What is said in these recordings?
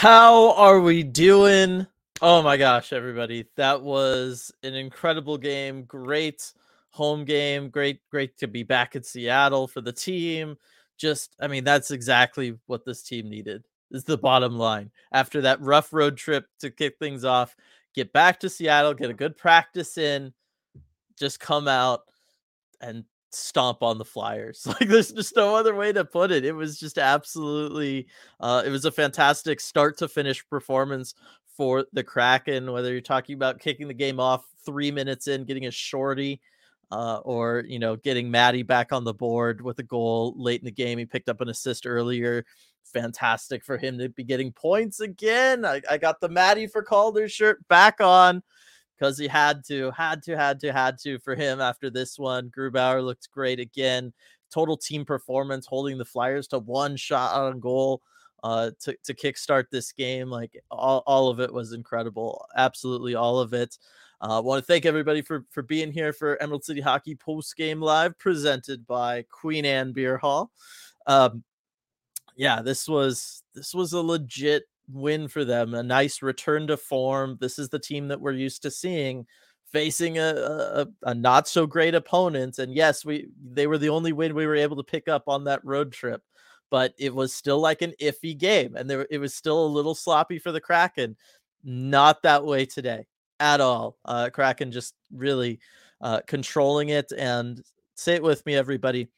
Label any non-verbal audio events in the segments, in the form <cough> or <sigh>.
How are we doing? Oh my gosh, everybody. That was an incredible game. Great home game. Great, great to be back in Seattle for the team. Just, I mean, that's exactly what this team needed, is the bottom line. After that rough road trip to kick things off, get back to Seattle, get a good practice in, just come out and stomp on the Flyers. <laughs> Like there's just no other way to put it. It was just absolutely uh it was a fantastic start to finish performance for the Kraken whether you're talking about kicking the game off 3 minutes in, getting a shorty uh or you know, getting Matty back on the board with a goal late in the game. He picked up an assist earlier. Fantastic for him to be getting points again. I, I got the Matty for Calder shirt back on because he had to, had to, had to, had to for him after this one. Grubauer looked great again. Total team performance, holding the Flyers to one shot on goal uh, to, to kickstart this game. Like all, all of it was incredible. Absolutely all of it. I uh, want to thank everybody for for being here for Emerald City Hockey Post Game Live, presented by Queen Anne Beer Hall. Um, yeah, this was this was a legit win for them, a nice return to form. This is the team that we're used to seeing facing a, a, a, not so great opponent. And yes, we they were the only win we were able to pick up on that road trip, but it was still like an iffy game, and there it was still a little sloppy for the Kraken. Not that way today at all. Uh, Kraken just really uh, controlling it. And say it with me, everybody.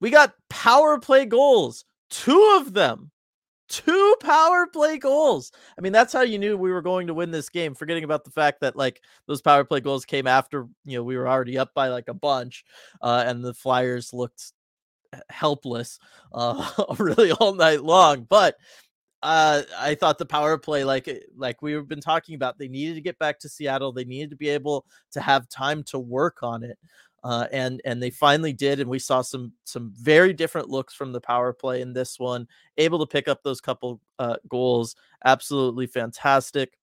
We got power play goals, two of them two power play goals. I mean, that's how you knew we were going to win this game. Forgetting about the fact that like those power play goals came after you know we were already up by like a bunch, uh, and the Flyers looked helpless uh, <laughs> really all night long. But uh, I thought the power play, like eh, like we've been talking about, they needed to get back to Seattle. They needed to be able to have time to work on it uh, and and they finally did, and we saw some some very different looks from the power play in this one. Able to pick up those couple uh, goals, absolutely fantastic.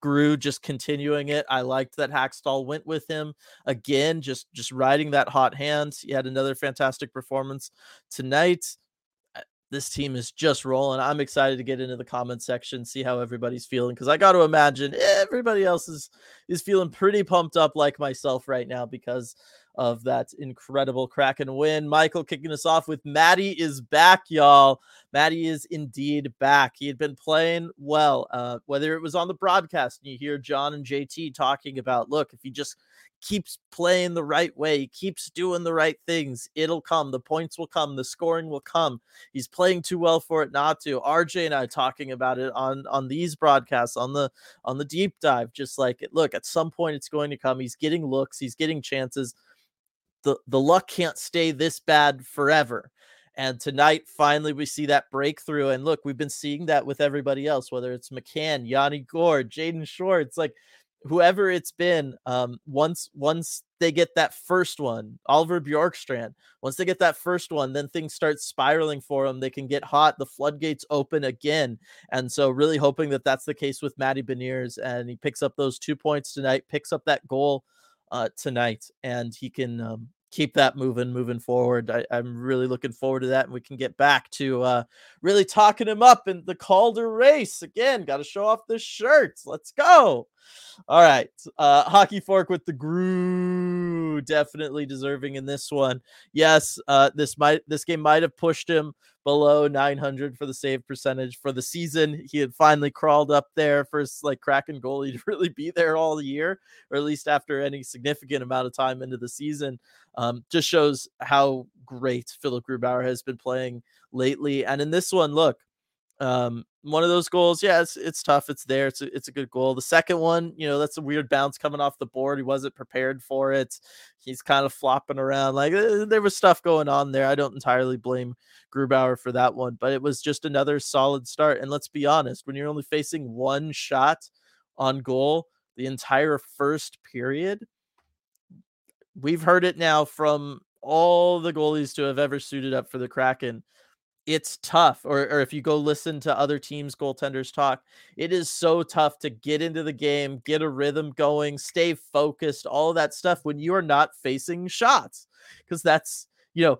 Gru just continuing it. I liked that Hakstol went with him again, just just riding that hot hand. He had another fantastic performance tonight this team is just rolling. I'm excited to get into the comment section, see how everybody's feeling because I got to imagine everybody else is is feeling pretty pumped up like myself right now because of that incredible Kraken win. Michael kicking us off with Maddie is back, y'all. Maddie is indeed back. He had been playing well, uh, whether it was on the broadcast and you hear John and JT talking about, look, if you just keeps playing the right way, keeps doing the right things, it'll come. The points will come. The scoring will come. He's playing too well for it not to. RJ and I talking about it on on these broadcasts on the on the deep dive. Just like it look, at some point it's going to come. He's getting looks. He's getting chances. The the luck can't stay this bad forever. And tonight, finally, we see that breakthrough. And look, we've been seeing that with everybody else, whether it's McCann, Yanni Gourde, Jaden Schwartz. Like whoever it's been, um, once once they get that first one, Oliver Bjorkstrand, once they get that first one, then things start spiraling for them. They can get hot. The floodgates open again. And so, really hoping that that's the case with Matty Beniers. And he picks up those two points tonight, picks up that goal uh, tonight, and he can um, keep that moving, moving forward. I, am really looking forward to that, and we can get back to uh, really talking him up in the Calder race again. Got to show off the shirts. Let's go. All right, uh, hockey fork with the Gru, definitely deserving in this one. Yes, uh, this might this game might have pushed him below 900 for the save percentage for the season. He had finally crawled up there first, like Kraken goalie to <laughs> really be there all year, or at least after any significant amount of time into the season. Um, just shows how great Philipp Grubauer has been playing lately. And in this one, look, um, one of those goals, yeah, it's it's tough. It's there. It's a, it's a good goal. The second one, you know, that's a weird bounce coming off the board. He wasn't prepared for it. He's kind of flopping around. Like uh, there was stuff going on there. I don't entirely blame Grubauer for that one, but it was just another solid start. And let's be honest, when you're only facing one shot on goal the entire first period, we've heard it now from all the goalies to have ever suited up for the Kraken it's tough or, or if you go listen to other teams goaltenders talk it is so tough to get into the game get a rhythm going stay focused all that stuff when you are not facing shots because that's you know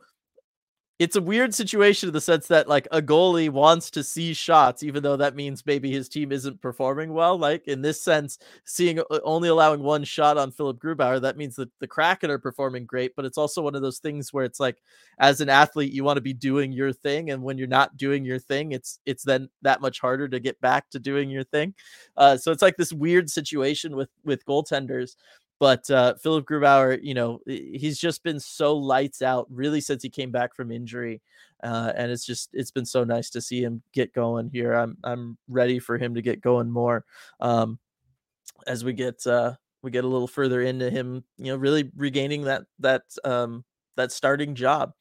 it's a weird situation in the sense that like a goalie wants to see shots, even though that means maybe his team isn't performing well. Like in this sense, seeing uh, only allowing one shot on Philipp Grubauer, that means that the Kraken are performing great. But it's also one of those things where it's like, as an athlete, you want to be doing your thing, and when you're not doing your thing, it's it's then that much harder to get back to doing your thing. Uh, so it's like this weird situation with with goaltenders but uh, Philipp Grubauer, you know, he's just been so lights out really since he came back from injury, uh, and it's just it's been so nice to see him get going here. I'm I'm ready for him to get going more um, as we get uh, we get a little further into him, you know, really regaining that that um, that starting job.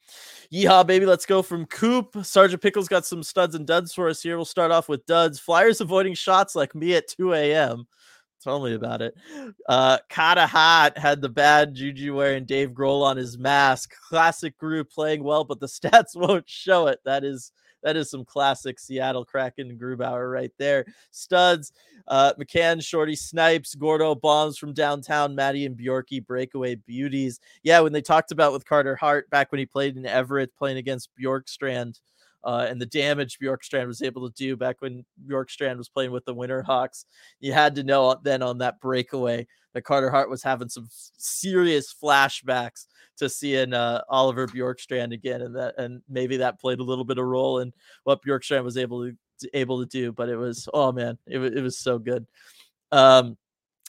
Yeehaw, baby. Let's go from Coop. Sergeant Pickles got some studs and duds for us here. We'll start off with duds. Flyers avoiding shots like me at 2 a.m. Tell me about it. Uh, Carter Hart had the bad juju wearing Dave Grohl on his mask. Classic group playing well, but the <laughs> stats won't show it. That is that is some classic Seattle Kraken Grubauer right there. Studs, uh, McCann, Shorty Snipes, Gordo bombs from downtown, Maddie and Bjorky breakaway beauties. Yeah, when they talked about with Carter Hart back when he played in Everett playing against Bjorkstrand uh, and the damage Bjorkstrand was able to do back when Bjorkstrand was playing with the Winterhawks. You had to know then on that breakaway that Carter Hart was having some serious flashbacks to seeing uh, Oliver Bjorkstrand again, and that and maybe that played a little bit of role in what Bjorkstrand was able to able to do. But it was oh man, it was it was so good. Um,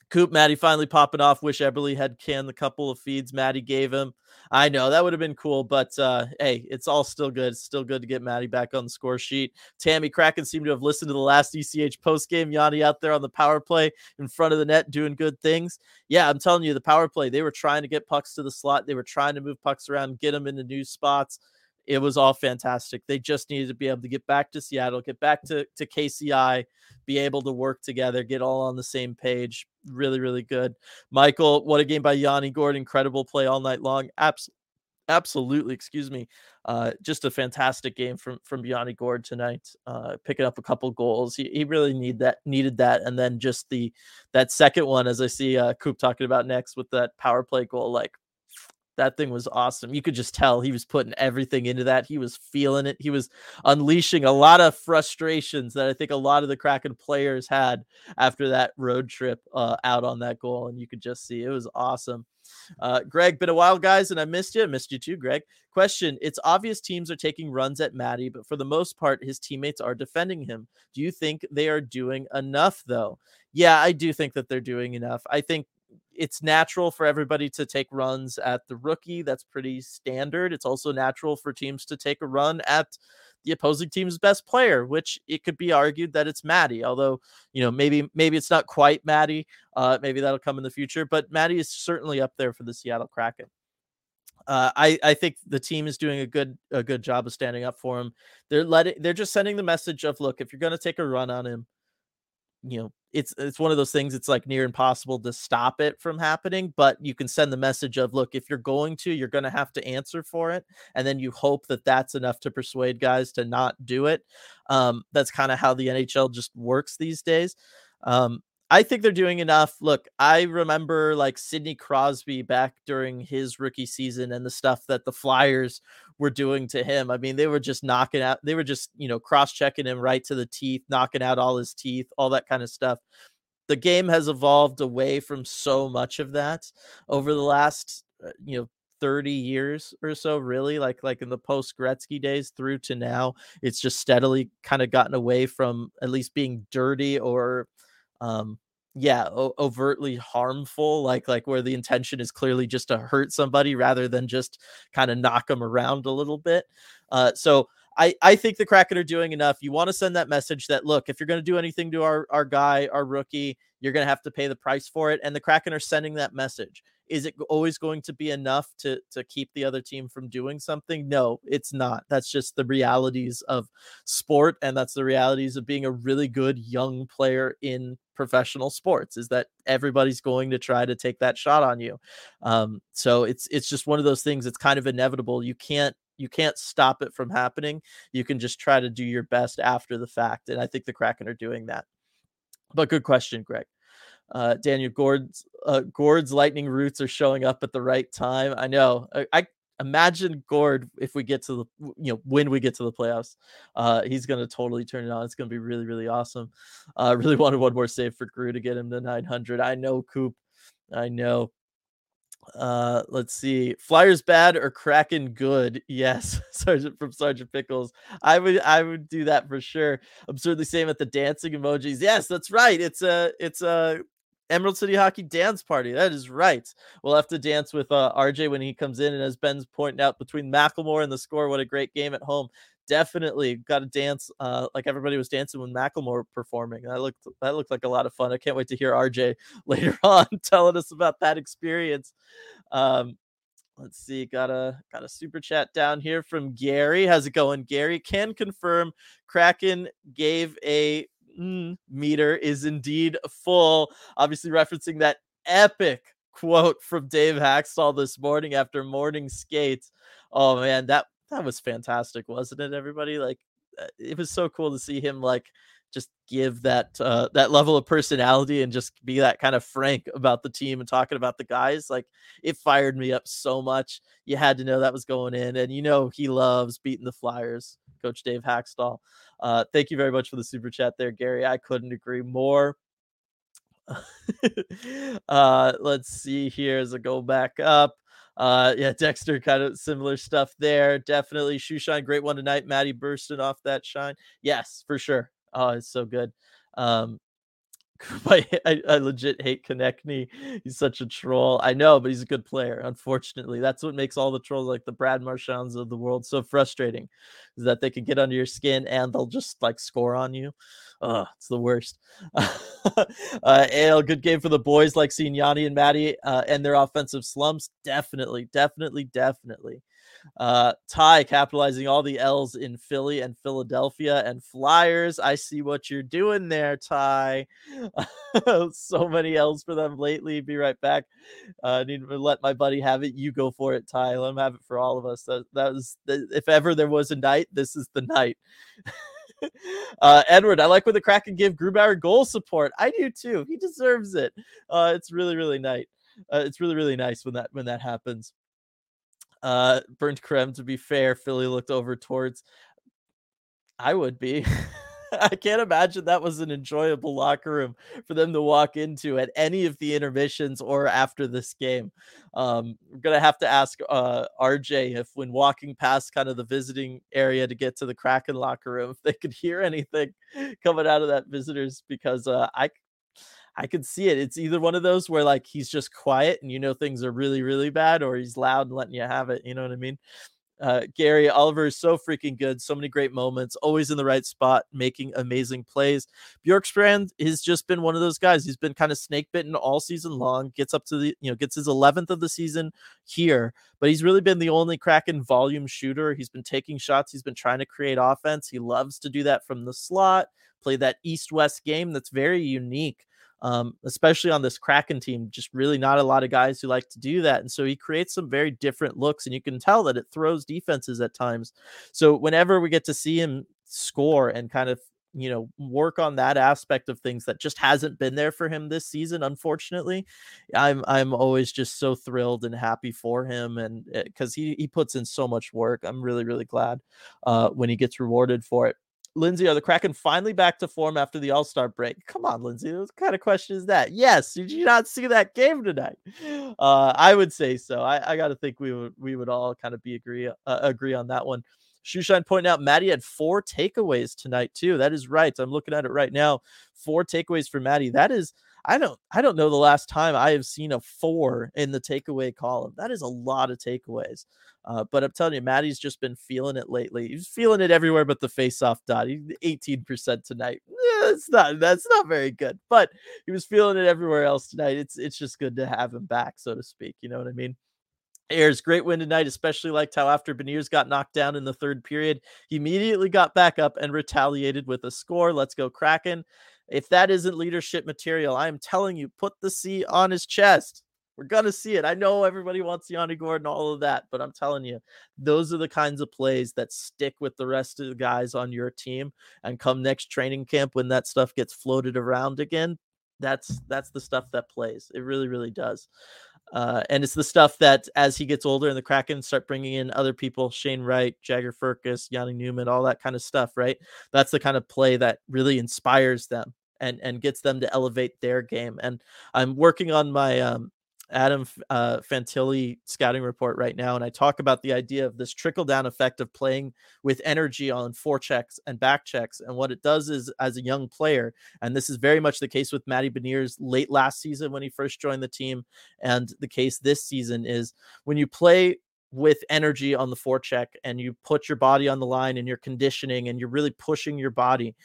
Coop Maddie finally popping off. Wish Eberle had canned the couple of feeds Maddie gave him. I know that would have been cool, but uh, hey, it's all still good. It's still good to get Maddie back on the score sheet. Tammy Kraken seemed to have listened to the last ECH post game. Yanni out there on the power play in front of the net doing good things. Yeah, I'm telling you, the power play, they were trying to get pucks to the slot. They were trying to move pucks around, get them into new spots it was all fantastic. They just needed to be able to get back to Seattle, get back to, to KCI, be able to work together, get all on the same page. Really, really good. Michael, what a game by Yanni Gourde. Incredible play all night long. Abs- absolutely, excuse me. Uh, just a fantastic game from from Yanni Gourde tonight. Uh, picking up a couple goals. He, he really need that needed that. And then just the that second one, as I see uh Coop talking about next with that power play goal, like that thing was awesome. You could just tell he was putting everything into that. He was feeling it. He was unleashing a lot of frustrations that I think a lot of the Kraken players had after that road trip uh, out on that goal. And you could just see it was awesome. Uh, Greg, been a while, guys, and I missed you. I missed you too, Greg. Question It's obvious teams are taking runs at Maddie, but for the most part, his teammates are defending him. Do you think they are doing enough, though? Yeah, I do think that they're doing enough. I think it's natural for everybody to take runs at the rookie. That's pretty standard. It's also natural for teams to take a run at the opposing team's best player, which it could be argued that it's Maddie. Although, you know, maybe maybe it's not quite Maddie. Uh, maybe that'll come in the future, but Maddie is certainly up there for the Seattle Kraken. Uh, I I think the team is doing a good a good job of standing up for him. They're letting they're just sending the message of look if you're going to take a run on him, you know it's it's one of those things it's like near impossible to stop it from happening but you can send the message of look if you're going to you're going to have to answer for it and then you hope that that's enough to persuade guys to not do it um, that's kind of how the nhl just works these days um, I think they're doing enough. Look, I remember like Sidney Crosby back during his rookie season and the stuff that the Flyers were doing to him. I mean, they were just knocking out, they were just, you know, cross checking him right to the teeth, knocking out all his teeth, all that kind of stuff. The game has evolved away from so much of that over the last, uh, you know, 30 years or so really like like in the post Gretzky days through to now it's just steadily kind of gotten away from at least being dirty or um yeah o- overtly harmful like like where the intention is clearly just to hurt somebody rather than just kind of knock them around a little bit uh so I, I think the Kraken are doing enough. You want to send that message that look, if you're going to do anything to our, our guy, our rookie, you're going to have to pay the price for it. And the Kraken are sending that message. Is it always going to be enough to to keep the other team from doing something? No, it's not. That's just the realities of sport, and that's the realities of being a really good young player in professional sports. Is that everybody's going to try to take that shot on you? Um, so it's it's just one of those things. It's kind of inevitable. You can't you can't stop it from happening. You can just try to do your best after the fact, and I think the Kraken are doing that. But good question, Greg. Uh, Daniel Gourde's uh, Gourde's lightning roots are showing up at the right time. I know. I, I imagine Gourde if we get to the you know when we get to the playoffs. Uh, he's gonna totally turn it on. It's gonna be really really awesome. Uh, really <laughs> wanted one more save for Gru to get him to 900. I know Coop. I know. Uh, let's see. Flyers bad or Kraken good? Yes, <laughs> Sergeant from Sergeant Pickles. I would I would do that for sure. Absurdly same at the dancing emojis. Yes, that's right. It's a it's a Emerald City Hockey dance party. That is right. We'll have to dance with uh, RJ when he comes in. And as Ben's pointing out, between Macklemore and the score, what a great game at home. Definitely got to dance uh, like everybody was dancing when Macklemore performing. That looked that looked like a lot of fun. I can't wait to hear RJ <laughs> later on telling us about that experience. Um, let's see got a got a super chat down here from gary how's it going gary can confirm kraken gave a mm, meter is indeed full. Obviously, referencing that epic quote from Dave Hakstol this morning after morning skates. Oh man, that that was fantastic, wasn't it? Everybody like uh, it was so cool to see him like just give that uh, that level of personality and just be that kind of frank about the team and talking about the guys. Like it fired me up so much. You had to know that was going in, and you know he loves beating the Flyers, Coach Dave Hakstol. Uh, thank you very much for the super chat there, Gary. I couldn't agree more. <laughs> uh, let's see here as I go back up. Uh, yeah, <laughs> Dexter, kind of similar stuff there. Definitely shoe shine, great one tonight. Maddie bursting off that shine. Yes, for sure. Oh, it's so good. Um, <laughs> I, I, legit hate Konecny. He's such a troll. I know, but he's a good player. Unfortunately, that's what makes all the trolls like the Brad Marchands of the world so frustrating, is that they can get under your skin and they'll just like score on you. Oh, it's the worst. <laughs> uh, Ale, good game for the boys. Like seeing Yanni and Maddie uh, and their offensive slumps. Definitely, definitely, definitely. Uh, Ty capitalizing all the L's in Philly and Philadelphia and Flyers. I see what you're doing there, Ty. <laughs> so many L's for them lately. Be right back. Uh, need to let my buddy have it. You go for it, Ty. Let him have it for all of us. That, that was, if ever there was a night, this is the night. <laughs> uh, Edward, I like when the Kraken give Grubauer goal support. I do too. He deserves it. Uh, it's really, really nice. Uh, it's really, really nice when that when that happens. Uh, burnt creme. To be fair, Philly looked over towards. I would be. <laughs> I can't imagine that was an enjoyable locker room for them to walk into at any of the intermissions or after this game. Um, we're gonna have to ask uh, RJ if, when walking past kind of the visiting area to get to the Kraken locker room, if <laughs> they could hear anything coming out of that visitors, because uh, I I could see it. It's either one of those where like he's just quiet and you know things are really, really bad, or he's loud and letting you have it. You know what I mean? Uh, Gary Oliver is so freaking good. So many great moments, always in the right spot, making amazing plays. Bjorkstrand has just been one of those guys. He's been kind of snake bitten all season long. Gets up to the, you know, gets his 11th of the season here, but he's really been the only Kraken volume shooter. He's been taking shots. He's been trying to create offense. He loves to do that from the slot, play that east west game that's very unique um, especially on this Kraken team. Just really not a lot of guys who like to do that. And so he creates some very different looks, and you can tell that it throws defenses at times. So whenever we get to see him score and kind of you know work on that aspect of things that just hasn't been there for him this season unfortunately i'm i'm always just so thrilled and happy for him and because eh, he he puts in so much work i'm really really glad uh when he gets rewarded for it Lindsay, are the Kraken finally back to form after the All Star break? Come on, Lindsay. What kind of question is that? Yes. Did you not see that game tonight? Uh, I would say so. I, I got to think we would we would all kind of be agree uh, agree on that one. Shoeshine pointing out Maddie had four takeaways tonight too. That is right. I'm looking at it right now. Four takeaways for Maddie. That is I don't I don't know the last time I have seen a four in the takeaway column. That is a lot of takeaways. Uh, but I'm telling you, Maddie's just been feeling it lately. He's feeling it everywhere but the face-off dot. He's 18% tonight. That's not that's not very good, but he was feeling it everywhere else tonight. It's it's just good to have him back, so to speak. You know what I mean? Ayers, great win tonight, especially liked how after Beniers got knocked down in the third period, he immediately got back up and retaliated with a score. Let's go, Kraken. If that isn't leadership material, I am telling you, put the C on his chest. We're gonna see it. I know everybody wants Yanni Gordon, all of that, but I'm telling you, those are the kinds of plays that stick with the rest of the guys on your team. And come next training camp, when that stuff gets floated around again, that's that's the stuff that plays. It really, really does. Uh, and it's the stuff that as he gets older and the Kraken start bringing in other people, Shane Wright, Jagger Firkus, Yanni Newman, all that kind of stuff, right? That's the kind of play that really inspires them and and gets them to elevate their game. And I'm working on my um, Adam uh, Fantilli scouting report right now, and I talk about the idea of this trickle down effect of playing with energy on forechecks and back checks. And what it does is, as a young player, and this is very much the case with Matty Beniers late last season when he first joined the team, and the case this season is when you play with energy on the forecheck and you put your body on the line and you're conditioning and you're really pushing your body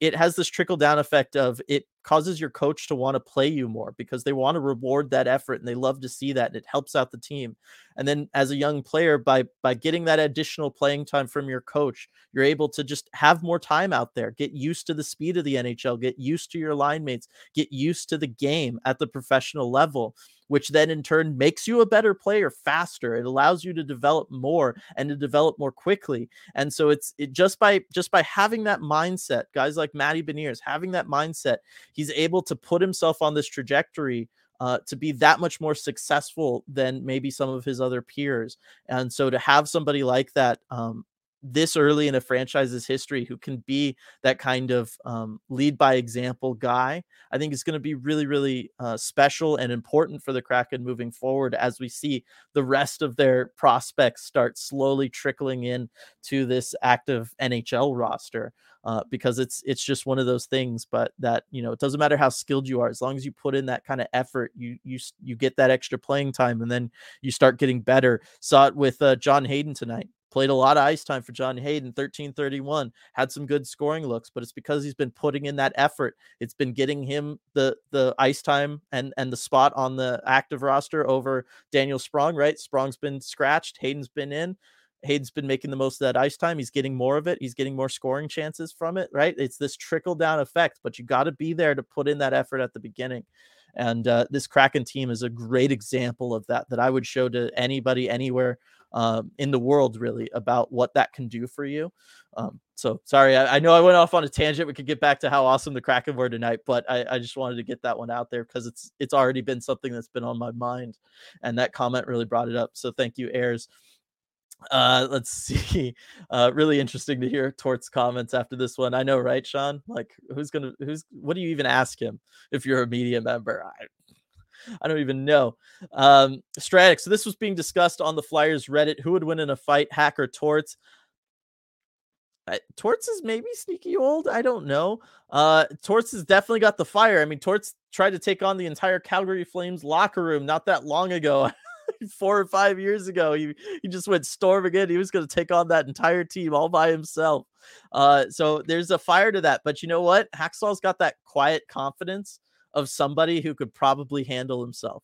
it has this trickle down effect of it causes your coach to want to play you more because they want to reward that effort and they love to see that and it helps out the team. And then as a young player by by getting that additional playing time from your coach you're able to just have more time out there get used to the speed of the NHL get used to your line mates get used to the game at the professional level which then in turn makes you a better player faster. It allows you to develop more and to develop more quickly. And so it's it just by just by having that mindset, guys like Matty Beniers, having that mindset, he's able to put himself on this trajectory uh, to be that much more successful than maybe some of his other peers. And so to have somebody like that um, this early in a franchise's history who can be that kind of um, lead by example guy, I think is going to be really, really uh, special and important for the Kraken moving forward as we see the rest of their prospects start slowly trickling in to this active NHL roster. Uh, because it's it's just one of those things, but that you know it doesn't matter how skilled you are, as long as you put in that kind of effort, you you you get that extra playing time, and then you start getting better. Saw it with uh, John Hayden tonight played a lot of ice time for John Hayden, 1331, had some good scoring looks, but it's because he's been putting in that effort. It's been getting him the the ice time and and the spot on the active roster over Daniel Sprong, right? Sprong's been scratched, Hayden's been in. Hayden's been making the most of that ice time. He's getting more of it. He's getting more scoring chances from it, right? It's this trickle down effect, but you got to be there to put in that effort at the beginning. And uh, this Kraken team is a great example of that, that I would show to anybody, anywhere um, in the world, really, about what that can do for you. Um, so sorry, I, I, know I went off on a tangent. We could get back to how awesome the Kraken were tonight, but I, I just wanted to get that one out there because it's it's already been something that's been on my mind, and that comment really brought it up. So thank you, Airs. Uh, let's <laughs> see. Uh, really interesting to hear Tort's comments after this one. I know, right, Sean? Like, who's gonna, who's, what do you even ask him if you're a media member? I, I don't even know. Um, Stratic. So this was being discussed on the Flyers Reddit. Who would win in a fight, Hacker Torts? Torts is maybe sneaky old. I don't know. Uh, Torts has definitely got the fire. I mean, Torts tried to take on the entire Calgary Flames locker room not that long ago. <laughs> Four or five years ago, he, he just went storming in. He was going to take on that entire team all by himself. Uh, so there's a fire to that. But you know what? Hakstol's got that quiet confidence of somebody who could probably handle himself.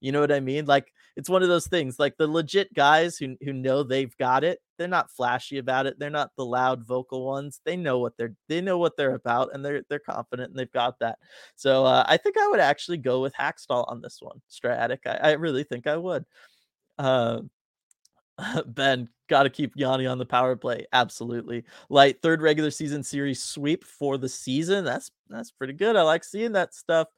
You know what I mean? Like it's one of those things. Like the legit guys who who know they've got it. They're not flashy about it. They're not the loud vocal ones. They know what they're they know what they're about, and they're they're confident and they've got that. So uh, I think I would actually go with Hakstol on this one. Stratic. I, I really think I would. Uh, <laughs> Ben, got to keep Yanni on the power play. Absolutely. Light third regular season series sweep for the season. That's that's pretty good. I like seeing that stuff.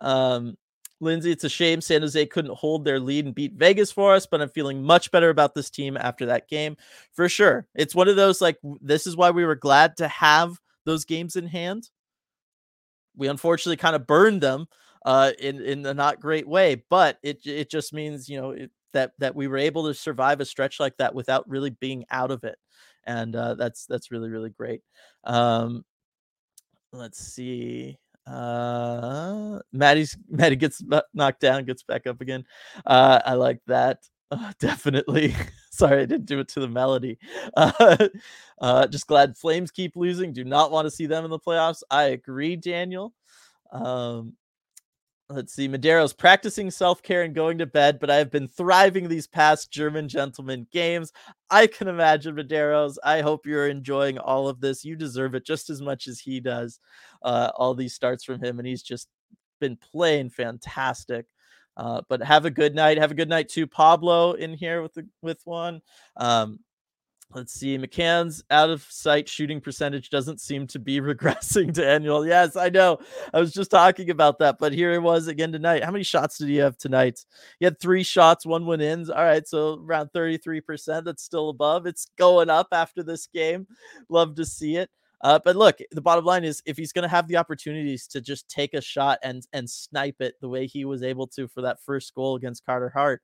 Um, Lindsay, it's a shame San Jose couldn't hold their lead and beat Vegas for us, but I'm feeling much better about this team after that game for sure. It's one of those like this is why we were glad to have those games in hand. We unfortunately kind of burned them uh, in in a not great way, but it it just means you know it, that that we were able to survive a stretch like that without really being out of it, and uh, that's that's really really great. Um, let's see. Uh, Maddie's <laughs> Maddie gets knocked down, gets back up again. Uh, I like that. Uh, <laughs> definitely. Sorry, I didn't do it to the melody. <laughs> Uh, uh, just glad Flames keep losing. Do not want to see them in the playoffs. I agree, Daniel. Um, Let's see. Madero's practicing self care and going to bed, but I have been thriving these past German gentleman games. I can imagine Madero's. I hope you're enjoying all of this. You deserve it just as much as he does. Uh, all these starts from him, and he's just been playing fantastic. Uh, but have a good night. Have a good night too, Pablo, in here with the with one. Um, Let's see. McCann's out of sight shooting percentage doesn't seem to be <laughs> regressing to annual. Yes, I know. I was just talking about that, but here it was again tonight. How many shots did he have tonight? He had three shots, one went in. All right, so around 33%. That's still above. It's going up after this game. Love to see it. Uh, but look, the bottom line is if he's going to have the opportunities to just take a shot and and snipe it the way he was able to for that first goal against Carter Hart,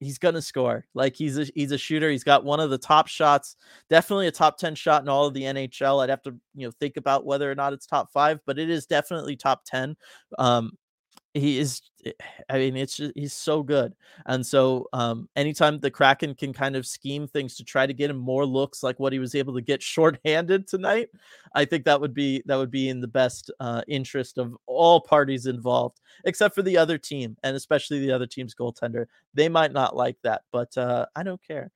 he's gonna score. Like he's a he's a shooter. He's got one of the top shots, definitely a top 10 shot in all of the NHL. I'd have to, you know, think about whether or not it's top five, but it is definitely top 10. Um, he is eh, i mean it's just, he's so good. And so um anytime the kraken can kind of scheme things to try to get him more looks like what he was able to get <laughs> shorthanded tonight i think that would be that would be in the best uh interest of all parties involved except for the other team and especially the other team's goaltender. They might not like that but uh i don't care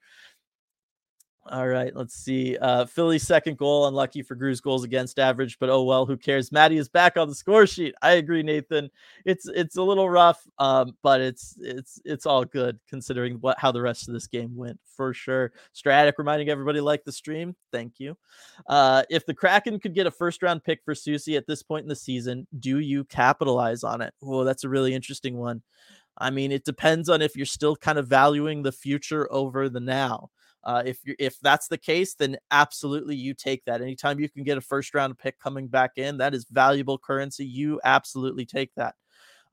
all right, let's see. Uh Philly's second goal, unlucky for Gru's goals against average, but oh well, who cares? Maddie is back on the score sheet. I agree, Nathan. It's it's a little rough, um, but it's it's it's all good considering what how the rest of this game went for sure. Stratic reminding everybody like the stream. Thank you. Uh if the Kraken could get a first round pick for Soucy at this point in the season, do you capitalize on it? Oh, that's a really interesting one. I mean, it depends on if you're still kind of valuing the future over the now. Uh, if you if that's the case, then absolutely you take that. Anytime you can get a first round pick coming back in, that is valuable currency. You absolutely take that.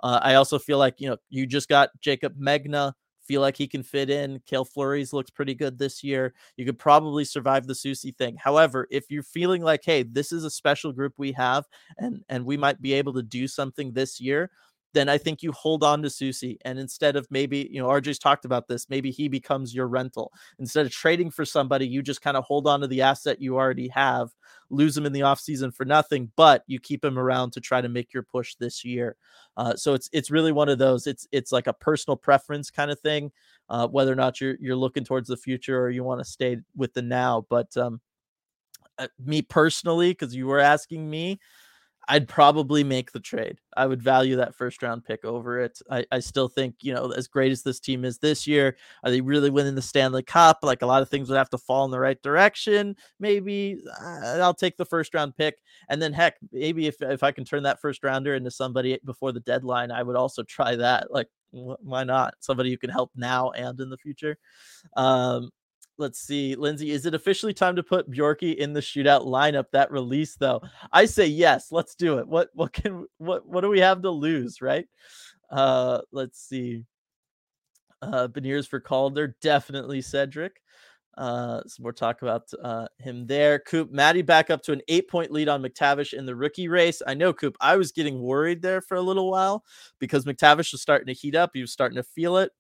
Uh, I also feel like you know you just got Jaycob Megna. Feel like he can fit in. Cale Fleury's looks pretty good this year. You could probably survive the Soucy thing. However, if you're feeling like, hey, this is a special group we have, and and we might be able to do something this year, then I think you hold on to Soucy. And instead of maybe, you know, RJ's talked about this, maybe he becomes your rental. Instead of trading for somebody, you just kind of hold on to the asset you already have, lose him in the offseason for nothing, but you keep him around to try to make your push this year. Uh, so it's it's really one of those. It's it's like a personal preference kind of thing, uh, whether or not you're you're looking towards the future or you want to stay with the now. But um, uh, me personally, because you were asking me, I'd probably make the trade. I would value that first round pick over it. I, I still think, you know, as great as this team is this year, are they really winning the Stanley Cup? Like a lot of things would have to fall in the right direction. Maybe uh, I'll take the first round pick. And then, heck, maybe if, if I can turn that first rounder into somebody before the deadline, I would also try that. Like, why not? Somebody who can help now and in the future. Um, let's see, Lindsay, is it officially time to put Bjorky in the shootout lineup that release though? I say yes, let's do it. What what can what what do we have to lose, right? Uh let's see. Uh Beniers for Calder, definitely Cedric. Uh, some more talk about uh, him there. Coop, Maddie back up to an eight point lead on McTavish in the rookie race. I know, Coop, I was getting worried there for a little while because McTavish was starting to heat up. He was starting to feel it.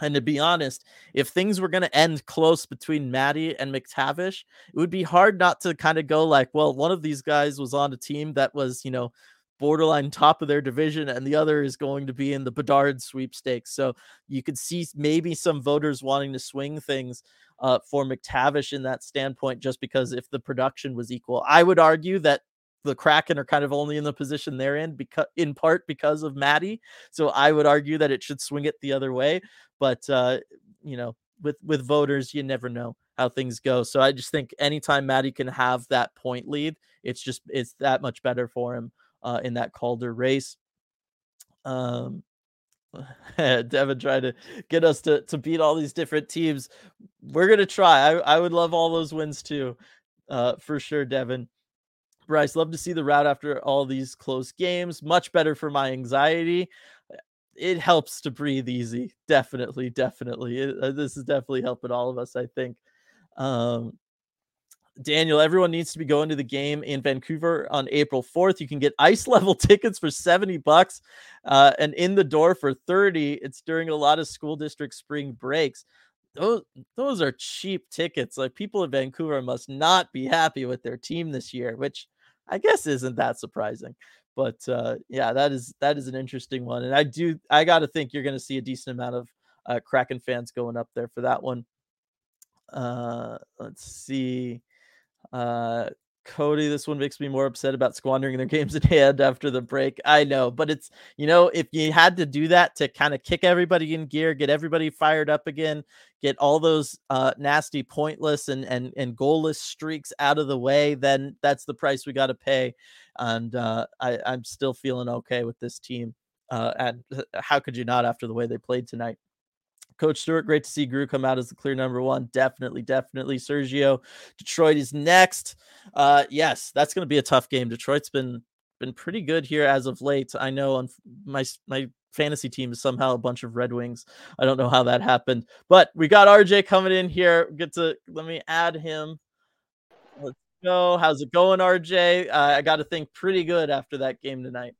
And to be honest, if things were going to end close between Maddie and McTavish, it would be hard not to kind of go like, well, one of these guys was on a team that was, you know, borderline top of their division, and the other is going to be in the Bedard sweepstakes. So you could see maybe some voters wanting to swing things uh, for McTavish in that standpoint, just because if the production was equal, I would argue that the Kraken are kind of only in the position they're in because in part because of Maddie. So I would argue that it should swing it the other way. But uh, you know, with with voters, you never know how things go. So I just think anytime Maddie can have that point lead, it's just it's that much better for him uh, in that Calder race. Um, <laughs> Devin tried to get us to, to beat all these different teams. We're gonna try. I, I would love all those wins too, uh, for sure, Devin. Bryce, love to see the route after all these close games. Much better for my anxiety. It helps to breathe easy. Definitely, definitely. It, uh, this is definitely helping all of us, I think. Um, Daniel, everyone needs to be going to the game in Vancouver on April 4th. You can get ice <laughs> level tickets for 70 bucks uh, and in the door for 30. It's during a lot of school district spring breaks. Those those are cheap tickets. Like people in Vancouver must not be happy with their team this year, which I guess isn't that surprising. But uh, yeah, that is that is an interesting one, and I do I got to think you're going to see a decent amount of uh, Kraken fans going up there for that one. Uh, let's see. Uh, Cody, this one makes me more upset about squandering their games in hand after the break. I know, but it's you know, if you had to do that to kind of kick everybody in gear, get everybody fired up again, get all those uh, nasty, pointless and and and goalless streaks out of the way, then that's the price we got to pay. And uh, I, I'm still feeling okay with this team. Uh, and how could you not after the way they played tonight? Coach Stewart, great to see Gru come out as the clear number one. Definitely, definitely. Sergio, Detroit is next. Uh, yes, that's going to be a tough game. Detroit's been been pretty good here as of late. I know on my my fantasy team is somehow a bunch of Red Wings. I don't know how that happened, but we got RJ coming in here. Get to let me add him. Let's go. How's it going, RJ? Uh, I got to think pretty good after that game tonight.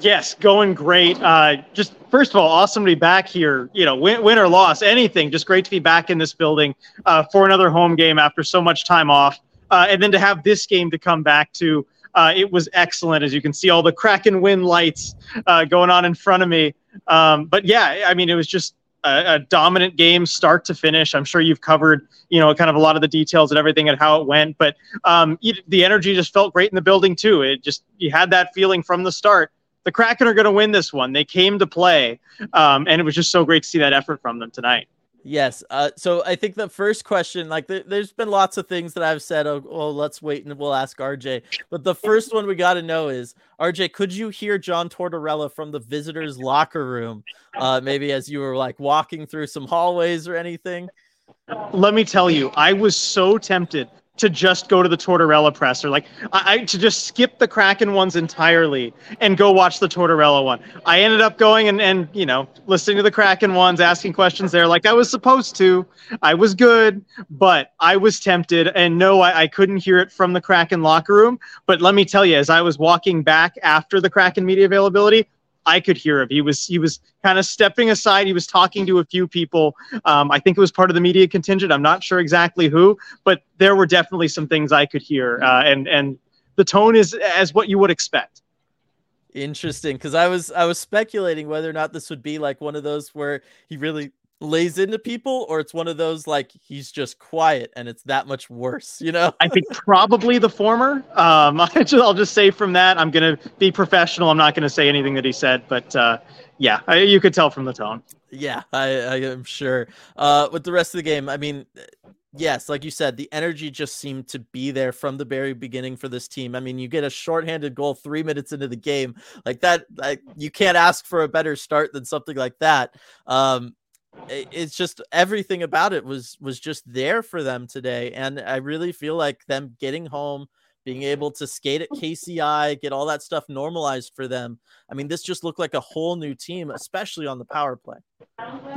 Yes, going great. Uh, just first of all, awesome to be back here. You know, win, win or loss, anything. Just great to be back in this building uh, for another home game after so much time off, uh, and then to have this game to come back to. Uh, it was excellent, as you can see all the Kraken win lights uh, going on in front of me. Um, but yeah, I mean, it was just a, a, dominant game, start to finish. I'm sure you've covered, you know, kind of a lot of the details and everything and how it went. But um, the energy just felt great in the building too. It just you had that feeling from the start the Kraken are going to win this one. They came to play, um, and it was just so great to see that effort from them tonight. Yes. Uh, so I think the first question, like, th- there's been lots of things that I've said. Oh, oh, let's wait and we'll ask RJ. But the first one we got to know is RJ, could you hear John Tortorella from the visitors' locker room? Uh, maybe as you were like walking through some hallways or anything. Let me tell you, I was so tempted to just go to the Tortorella press or like I, I, to just skip the Kraken ones entirely and go watch the Tortorella one. I ended up going and and you know listening to the Kraken ones, asking questions there, like I was supposed to. I was good, but I was tempted, and no, I, I couldn't hear it from the Kraken locker room. But let me tell you, as I was walking back after the Kraken media availability, I could hear him. He was he was kind of stepping aside. He was talking to a few people. Um, I think it was part of the media contingent. I'm not sure exactly who, but there were definitely some things I could hear, uh, and and the tone is as what you would expect. Interesting, because I was I was speculating whether or not this would be like one of those where he really lays into people or it's one of those like he's just quiet and it's that much worse you know i think probably the former um <laughs> i'll just say from that i'm gonna be professional i'm not gonna say anything that he said but uh yeah you could tell from the tone yeah i i am sure uh with the rest of the game i mean yes, like you said, the energy just seemed to be there from the very beginning for this team. I mean, you get a shorthanded goal three minutes into the game, like that. Like you can't ask for a better start than something like that. Um, it's just everything about it was was just there for them today and i really feel like them getting home being able to skate at kci get all that stuff normalized for them i mean this just looked like a whole new team especially on the power play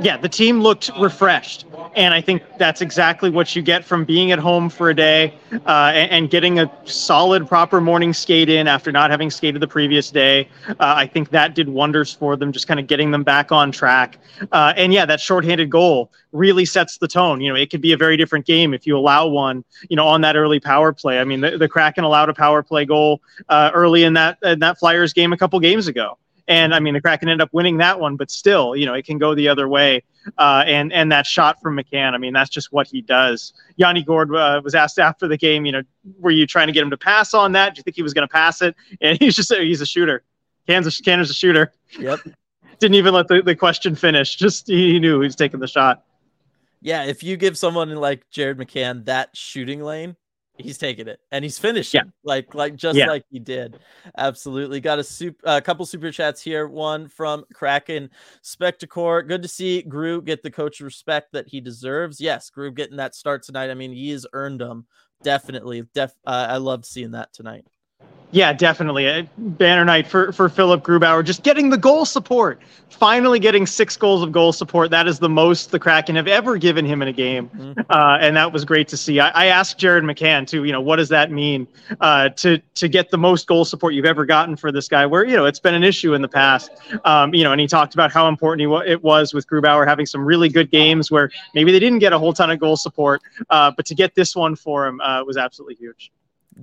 yeah, the team looked refreshed, and I think that's exactly what you get from being at home for a day uh, and, and, getting a solid, proper morning skate in after not having skated the previous day. Uh, I think that did wonders for them, just kind of getting them back on track. Uh, and yeah, that shorthanded goal really sets the tone. You know, it could be a very different game if you allow one. You know, on that early power play. I mean, the, the Kraken allowed a power play goal uh, early in that in that Flyers game a couple games ago. And I mean, the Kraken end up winning that one, but still, you know, it can go the other way. Uh, and and that shot from McCann, I mean, that's just what he does. Yanni Gourde uh, was asked after the game, you know, were you trying to get him to pass on that? Do you think he was going to pass it? And <laughs> he's just he's a shooter. Kansas Canada's a shooter. Yep. <laughs> Didn't even let the, the question finish. Just he knew he was taking the shot. Yeah, if you give someone like Jared McCann that shooting lane, he's taking it and he's finishing yeah. like like just yeah. like he did. Absolutely. Got a soup a couple super chats here. One from kraken spectacor. Good to see Gru get the coach respect that he deserves. Yes Gru getting that start tonight. I mean he has earned them definitely. Def uh, i loved seeing that tonight yeah, definitely. A banner night for, for Philipp Grubauer. Just getting the goal support. Finally getting six goals of goal support. That is the most the Kraken have ever given him in a game. Mm-hmm. Uh, and that was great to see. I, I, asked Jared McCann, too, you know, what does that mean uh, to, to get the most goal support you've ever gotten for this guy, where, you know, it's been an issue in the past. Um, you know, and he talked about how important he, it was with Grubauer having some really good games where maybe they didn't get a whole ton of goal support, uh, but to get this one for him uh, was absolutely huge.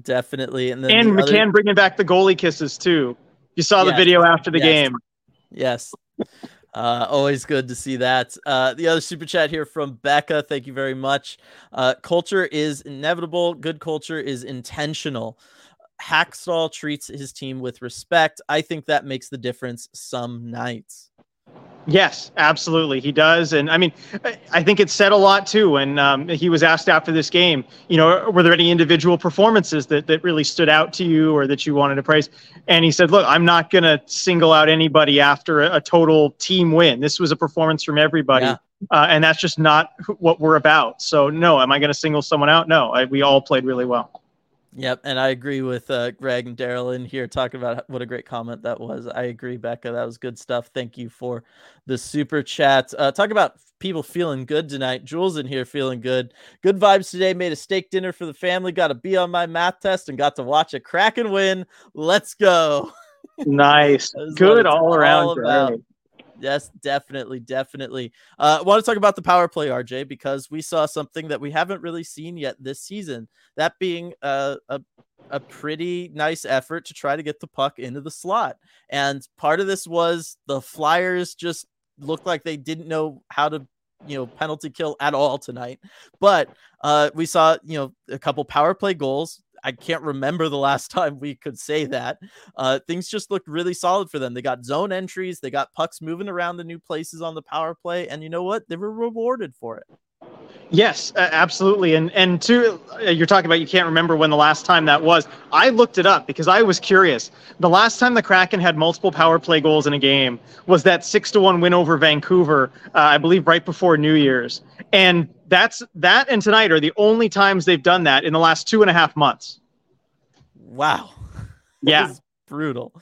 Definitely. And then and the McCann other... bringing back the goalie kisses too. You saw the yes. video after the yes. game. Yes. Uh, always good to see that. Uh, the other super chat here from Becca. Thank you very much. Uh, culture is inevitable. Good culture is intentional. Hakstol treats his team with respect. I think that makes the difference some nights. Yes, absolutely, he does, and I mean, I think it said a lot too. When um, he was asked after this game, you know, were there any individual performances that that really stood out to you or that you wanted to praise? And he said, "Look, I'm not going to single out anybody after a, a, total team win. This was a performance from everybody." Yeah. Uh, and that's just not what we're about. So, no, am I going to single someone out? No, I, we all played really well. Yep, and I agree with uh, Greg and Daryl in here talking about what a great comment that was. I agree, Becca. That was good stuff. Thank you for the super chat. Uh, talk about people feeling good tonight. Jules in here feeling good. Good vibes today. Made a steak dinner for the family. Got to be on my math test and got to watch a Kraken win. Let's go. <laughs> Nice. good all around. All Yes, definitely, definitely. Uh, I want to talk about the power play, RJ, because we saw something that we haven't really seen yet this season. That being a, a a pretty nice effort to try to get the puck into the slot. And part of this was the Flyers just looked like they didn't know how to you know penalty kill at all tonight but uh we saw you know a couple power play goals I can't remember the last <laughs> time we could say that. Uh, things just looked really solid for them. They got zone entries, they got pucks moving around the new places on the power play, and you know what? They were rewarded for it. Yes, absolutely. And and two, uh, you're talking about you can't remember when the last time that was. I looked it up because I was curious. The last time the Kraken had multiple power play goals in a game was that six to one win over Vancouver, uh, I believe, right before New Year's. And that's that and tonight are the only times they've done that in the last two and a half months. Wow. <laughs> Yeah. brutal.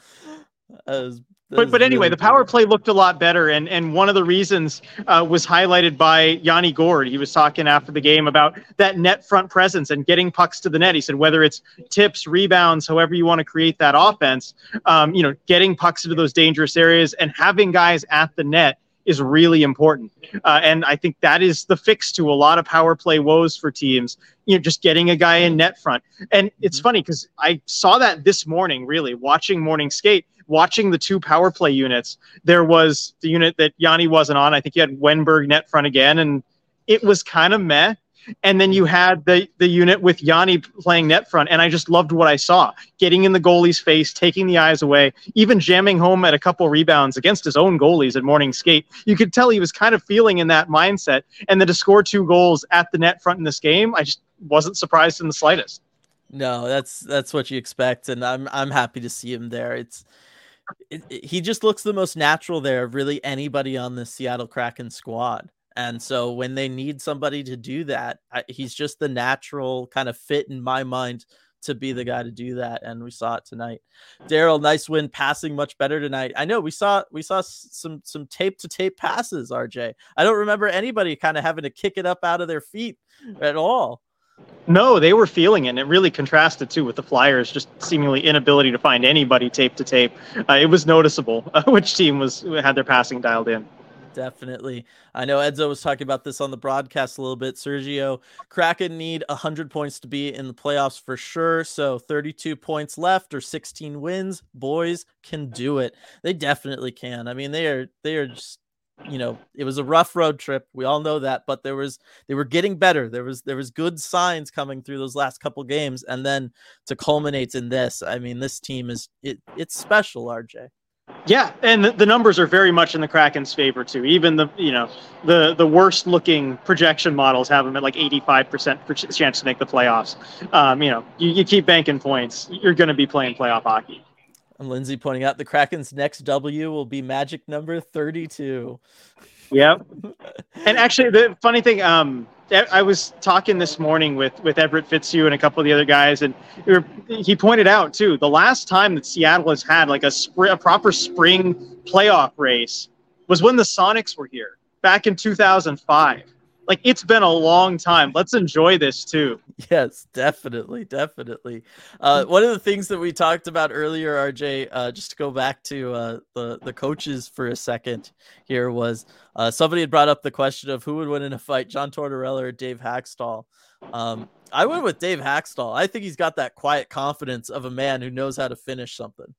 Was, but but anyway, the power play looked a lot better, and and one of the reasons uh, was highlighted by Yanni Gourde. He was talking after the game about that net front presence and getting pucks to the net. He said whether it's tips, rebounds, however you want to create that offense, um, you know, getting pucks into those dangerous areas and having guys at the net is really important. Uh, and I think that is the fix to a lot of power play woes for teams. You know, just getting a guy in net front. And it's mm-hmm. funny because I saw that this morning, really watching morning skate, watching the two power play units. There was the unit that Yanni wasn't on. I think you had Wennberg net front again, and it was kind of meh. And then you had the the unit with Yanni playing net front, and I just loved what I saw. Getting in the goalie's face, taking the eyes away, even jamming home at a couple rebounds against his own goalies at morning skate. You could tell he was kind of feeling in that mindset. And then to score two goals at the net front in this game, I just wasn't surprised in the slightest. No, that's that's what you expect, and I'm I'm happy to see him there. It's it, it, he just looks the most natural there of really anybody on the Seattle Kraken squad. And so when they need somebody to do that, I, he's just the natural kind of fit in my mind to be the guy to do that. And we saw it tonight. Daryl, nice win, passing much better tonight. I know we saw we saw some some tape to tape passes. RJ, I don't remember anybody kind of having to kick it up out of their feet at all. No, they were feeling it. And it really contrasted too with the Flyers' just seemingly inability to find anybody tape to tape. Uh, it was noticeable uh, <laughs> which team was had their passing dialed in. Definitely. I know Edzo was talking about this on the broadcast a little bit. Sergio, Kraken need 100 points to be in the playoffs for sure. So 32 points left or 16 wins. Boys can do it. They definitely can. I mean, they are they are just you know, it was a rough road trip. We all know that, but there was they were getting better. There was there was good signs coming through those last couple games and then to culminate in this. I mean, this team is it it's special, RJ. Yeah, and the, the, numbers are very much in the Kraken's favor too. Even the you know the the worst looking projection models have them at like 85% chance to make the playoffs. Um, you know, you, you keep banking points, you're going to be playing playoff hockey. And Lindsay pointing out the Kraken's next W will be magic number 32. Yep. and actually, the funny thing, um, I was talking this morning with with Everett Fitzhugh and a couple of the other guys, and er, he pointed out too the last time that Seattle has had like a spring, a proper spring playoff race was when the Sonics were here back in 2005 like it's been a long time. Let's enjoy this too. Yes, definitely, definitely. Uh, one of the things that we talked about earlier, RJ, uh, just to go back to uh, the the coaches for a second here was uh, somebody had brought up the question of who would win in a fight, John Tortorella or Dave Hakstol. Um, I went with Dave Hakstol. I think he's got that quiet confidence of a man who knows how to finish something.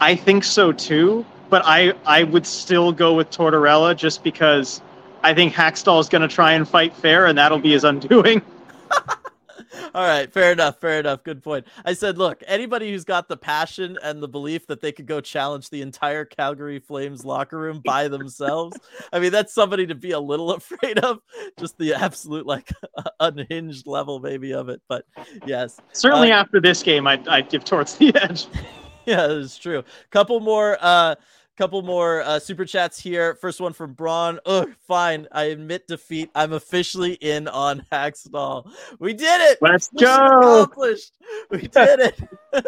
I think so too but I I would still go with Tortorella just because I think Hakstol is going to try and fight fair, and that'll be his undoing. <laughs> All right, fair enough, fair enough. Good point. I said, look, anybody who's got the passion and the belief that they could go challenge the entire Calgary Flames locker room by <laughs> themselves, I mean, that's somebody to be a little <laughs> afraid of. Just the absolute like unhinged level, maybe of it. But yes, certainly uh, after this game, I'd, I'd give towards the edge. yeah, it's true. Couple more. uh Couple more uh, super chats here. First one from Braun. Oh, fine. I admit defeat. I'm officially in on Hakstol. We did it. Let's go. Accomplished. We <laughs> did it. <laughs>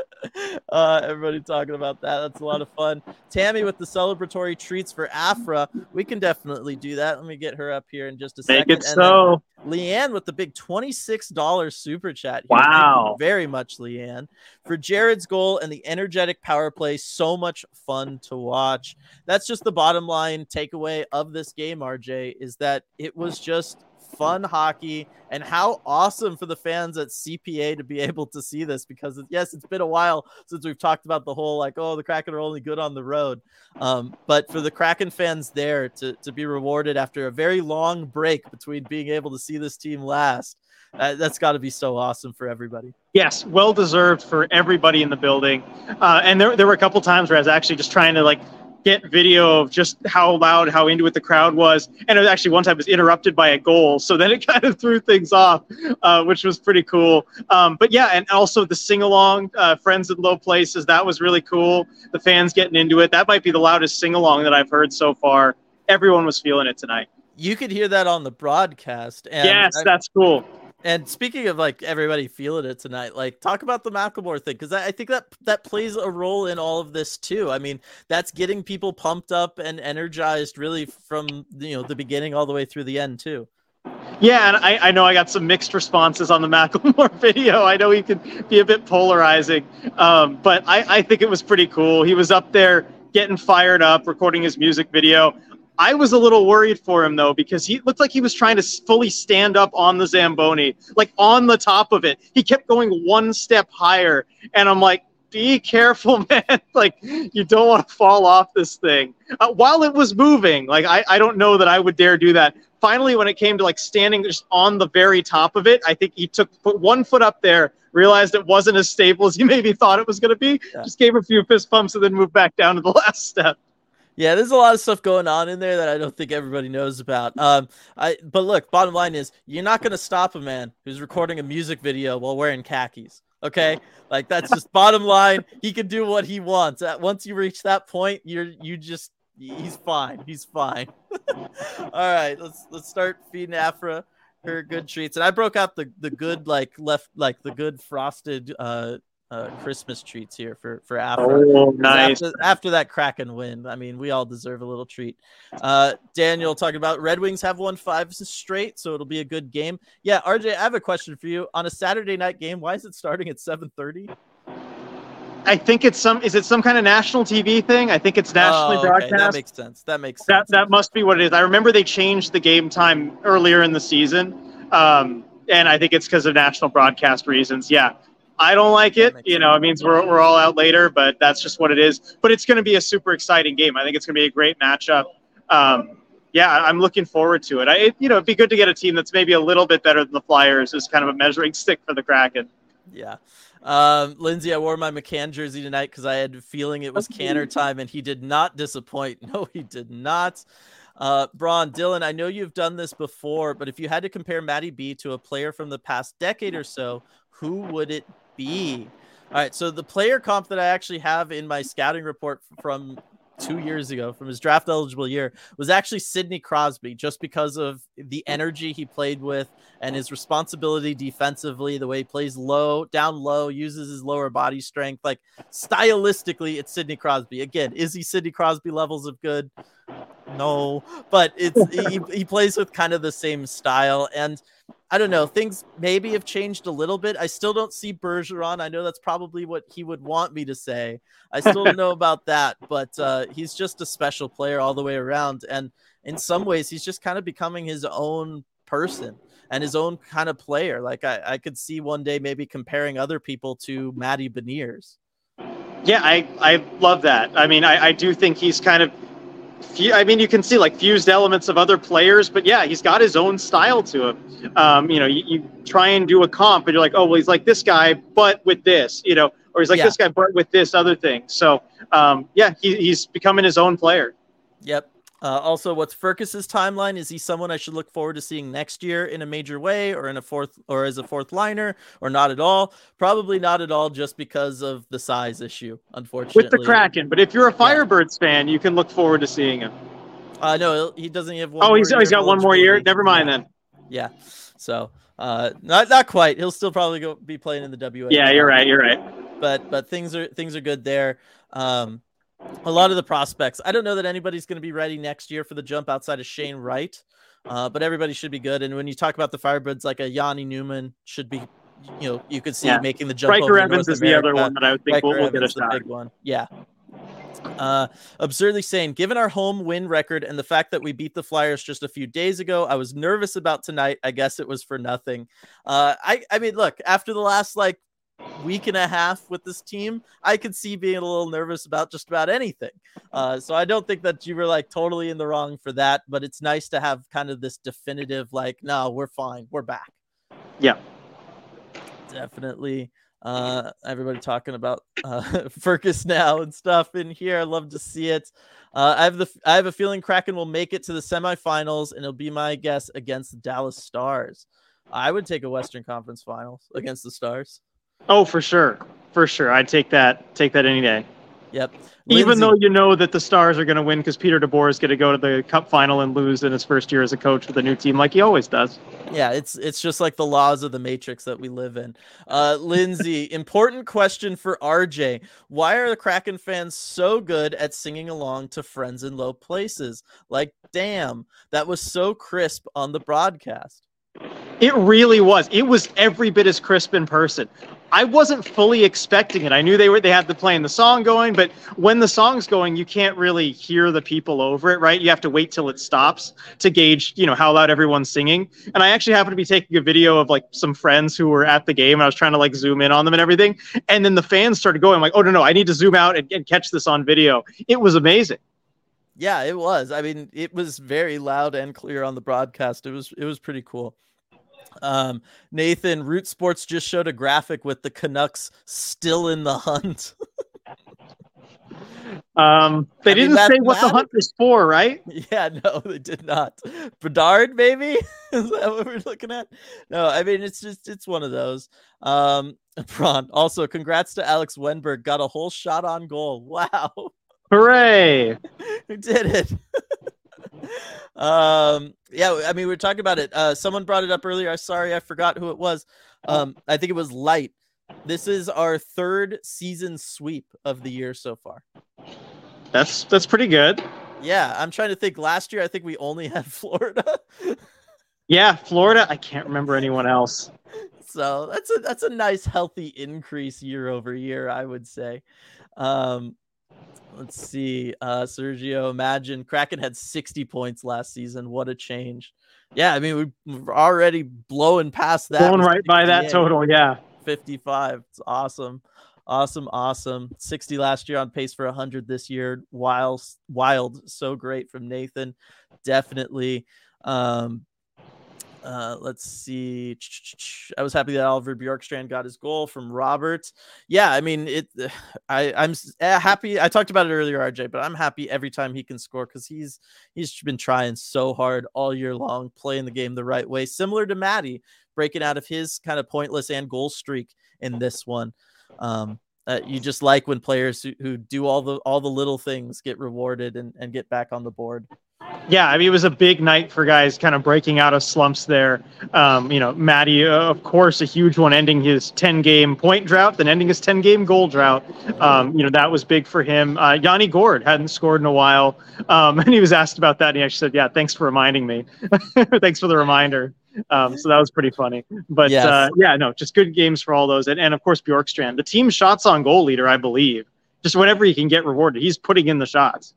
uh, everybody talking about that. That's a lot of fun. Tammy with the celebratory treats for Afra. We can definitely do that. Let me get her up here in just a Make second. Make it so. Leanne with the big $26 super chat. Here. Wow. very much, Leanne. For Jared's goal and the energetic power play, so much fun to watch. That's just the bottom line takeaway of this game, RJ, is that it was just fun hockey and how awesome for the fans at CPA to be able to see this because yes, it's been a while since we've talked about the whole like, oh, the Kraken are only good on the road. Um, but for the Kraken fans there to, to be rewarded after a very long break between being able to see this team last, uh, that's got to be so awesome for everybody. Yes, well deserved for everybody in the building. Uh, and there, there were a couple times where I was actually just trying to like get video of just how loud, how into it the crowd was. And it was actually one time was interrupted by a goal, so then it <laughs> kind of threw things off, uh, which was pretty cool. Um, but yeah, and also the sing along, uh, friends in low places, that was really cool. The fans getting into it. That might be the loudest sing along that I've heard so far. Everyone was feeling it tonight. You could hear that on the broadcast. Yes, that's cool. And speaking of like everybody feeling it tonight, like talk about the Macklemore thing because I, I, think that that plays a role in all of this too. I mean, that's getting people pumped up and energized really from you know the beginning all the way through the end too. Yeah, and I, I know I got some mixed responses on the <laughs> Macklemore video. I know he could be a bit polarizing, um, but I, I think it was pretty cool. He was up there getting fired up, recording his music video. I was a little worried for him though because he looked like he was trying to fully stand up on the Zamboni, like on the top of it. He kept going one step higher, and I'm like, be careful, <laughs> man. like you don't want to fall off this thing uh, while it was moving. Like I, I don't know that I would dare do that. Finally, when it came to like standing just on the very top of it, I think he took put one foot up there, realized it wasn't as stable as he <laughs> maybe thought it was going to be, yeah. just gave a few fist pumps, and then moved back down to the <laughs> last step. Yeah, there's a lot of stuff going on in there that I don't think everybody knows about. Um, I but look, bottom line is you're not gonna stop a man who's recording a music video while wearing khakis. Okay, like that's just bottom line. He can do what he wants. At once you reach that point, you're you just he's fine. He's fine. <laughs> All right, let's let's start feeding Afra her good treats. And I broke out the the good like left like the good frosted uh uh, Christmas treats here for for Afra. Oh, nice. After, after, that Kraken win, I mean, we all deserve a little treat. Uh, Daniel talking about Red Wings have won five straight, so it'll be a good game. Yeah, RJ, I have a question for you. On a Saturday night game, why is it starting at seven thirty? I think it's some. Is it some kind of national TV thing? I think it's nationally oh, okay. broadcast. That makes sense. That makes sense. That that must be what it is. I remember they changed the game time earlier in the season, um, and I think it's because of national broadcast reasons. Yeah, I don't like it. You know, it means we're, we're all out later, but that's just what it is. But it's going to be a super exciting game. I think it's going to be a great matchup. Um, yeah, I'm looking forward to it. I, you know, it'd be good to get a team that's maybe a little bit better than the Flyers as kind of a measuring stick for the Kraken. Yeah. Um, Lindsay, I wore my McCann jersey tonight because I had a feeling it was canner <laughs> time, and he did not disappoint. <laughs> No, he did not. Uh, Braun, Dylan, I know you've done this before, but if you had to compare Matty B to a player from the past decade or so, who would it be? All right, so the player comp that I actually have in my scouting report from two years ago from his draft eligible year was actually Sidney Crosby, just because of the energy he played with and his responsibility defensively, the way he plays low, down low, uses his lower body strength. Like stylistically, it's Sidney Crosby. Again, is he Sidney Crosby levels of good? No, but it's he, he plays with kind of the same style and I don't know. Things maybe have changed a little bit. I still don't see Bergeron. I know that's probably what he would want me to say. I still don't <laughs> know about that, but uh, he's just a special player all the way around. And in some ways, he's just kind of becoming his own person and his own kind of player. Like I, I could see one day maybe comparing other people to Matty Beniers. Yeah, I, I love that. I mean, I, I do think he's kind of, I mean, you can see like fused elements of other players, but yeah, he's got his own style to him. Um, you know, you, you try and do a comp, and you're like, oh, well, he's like this guy, but with this, you know, or he's like Yeah. this guy, but with this other thing. So, um, yeah, he, he's becoming his own player. Yep. Uh, also, what's Firkus's timeline? Is he someone I should look forward to seeing next year in a major way, or in a fourth, or as a fourth liner, or not at all? Probably not at all, just because of the size issue. Unfortunately, with the Kraken. But if you're a Firebirds fan, you can look forward to seeing him. Uh, no, he doesn't have one. Oh, more he's, year he's got one more year. Never mind then. Yeah. So, uh, not not quite. He'll still probably go be playing in the WA. Yeah, you're right. You're right. but but things are things are good there. Um, a lot of the prospects. I don't know that anybody's going to be ready next year for the jump outside of Shane Wright, uh, but everybody should be good. And when you talk about the Firebirds, like a Yanni Newman should be, you know, you could see Yeah. making the jump. Ryker Evans North is the other one that I would think Ryker will get a the shot. big one. Yeah. Uh, absurdly sane. Given our home win record and the fact that we beat the Flyers just a few days ago, I was nervous about tonight. I guess it was for nothing. Uh, I I mean, look after the last like week and a half with this team, I could see being a little nervous about just about anything. Uh, so I don't think that you were like totally in the wrong for that. But it's nice to have kind of this definitive like, no, we're fine, we're back. Yeah. Definitely. Uh, everybody talking about uh, <laughs> Firkus now and stuff in here. I love to see it. Uh, I have the I have a feeling Kraken will make it to the semifinals, and it'll be my guess against the Dallas Stars. I would take a Western Conference Finals against the Stars. Oh, for sure, for sure. I'd take that. Take that any day. Yep. Even though you know that the Stars are going to win because Peter DeBoer is going to go to the Cup final and lose in his first year as a coach with a new team, like he always does. Yeah, it's it's just like the laws of the matrix that we live in. Uh Lindsay, <laughs> important question for RJ. Why are the Kraken fans so good at singing along to friends in low places? Like, damn, that was so crisp on the broadcast. It really was. It was every bit as crisp in person. I wasn't fully expecting it. I knew they were they had the playing the song going, but when the song's going, you can't really hear the people over it, right? You have to wait till it stops to gauge, you know, how loud everyone's singing. And I actually happened to be taking a video of like some friends who were at the game, and I was trying to like zoom in on them and everything. And then the fans started going. I'm like, oh no, no, I need to zoom out and, and catch this on video. It was amazing. Yeah, it was. I mean, it was very loud and clear on the broadcast. It was it was pretty cool. Um, Nathan, Root Sports just showed a graphic with the Canucks still in the hunt. <laughs> Um, they I didn't say what the hunt was for, right? <laughs> Yeah, no, they did not. Bedard, maybe <laughs> is that what we're looking at? No, I mean it's just it's one of those. Um, Braun. Also, congrats to Alex Wennberg. Got a whole shot on goal. Wow, Hooray! who did it? um, yeah, I mean we are talking about it. Uh, someone brought it up earlier. I'm sorry, I forgot who it was. Um, I think it was Light. This is our third season sweep of the year so far. That's that's pretty good. Yeah, I'm trying to think. Last year, I think we only <laughs> had Florida. Yeah, Florida. I can't remember anyone else. So that's a that's a nice healthy increase year over year, I would say. Um, let's see, uh, Sergio. Imagine Kraken had 60 points last season. What a change! Yeah, I mean we- we're already blowing past that. Blown right by that total. Yeah. 55. It's awesome, awesome, awesome. 60 last year on pace for 100 this year. Wild, wild, so great from Nathan. Definitely. Um, uh, let's see. I was happy that Oliver Bjorkstrand got his goal from Robert. Yeah, I mean it. <sighs> I I'm eh, happy. I talked about it earlier, RJ, but I'm happy every time he can score because he's he's been trying so hard all year long, playing the game the right way, similar to Matty breaking out of his kind of pointless and goal streak in this one. Um, uh, you just like when players who, who do all the all the little things get rewarded and, and get back on the board. Yeah, I mean, it was a big night for guys kind of breaking out of slumps there. Um, you know, Matty, uh, of course, a huge one, ending his 10 game point drought, then ending his 10 game goal drought. Um, you know, that was big for him. Uh, Yanni Gourde hadn't scored in a while. Um, <laughs> and he was asked about that. And he actually said, Yeah, thanks for reminding me. <laughs> thanks for the reminder. Um, so that was pretty funny. But Yes. uh, yeah, no, just good games for all those. And, and of course, Bjorkstrand, the team shots on goal leader, I believe. Just whenever he can get rewarded, he's putting in the shots.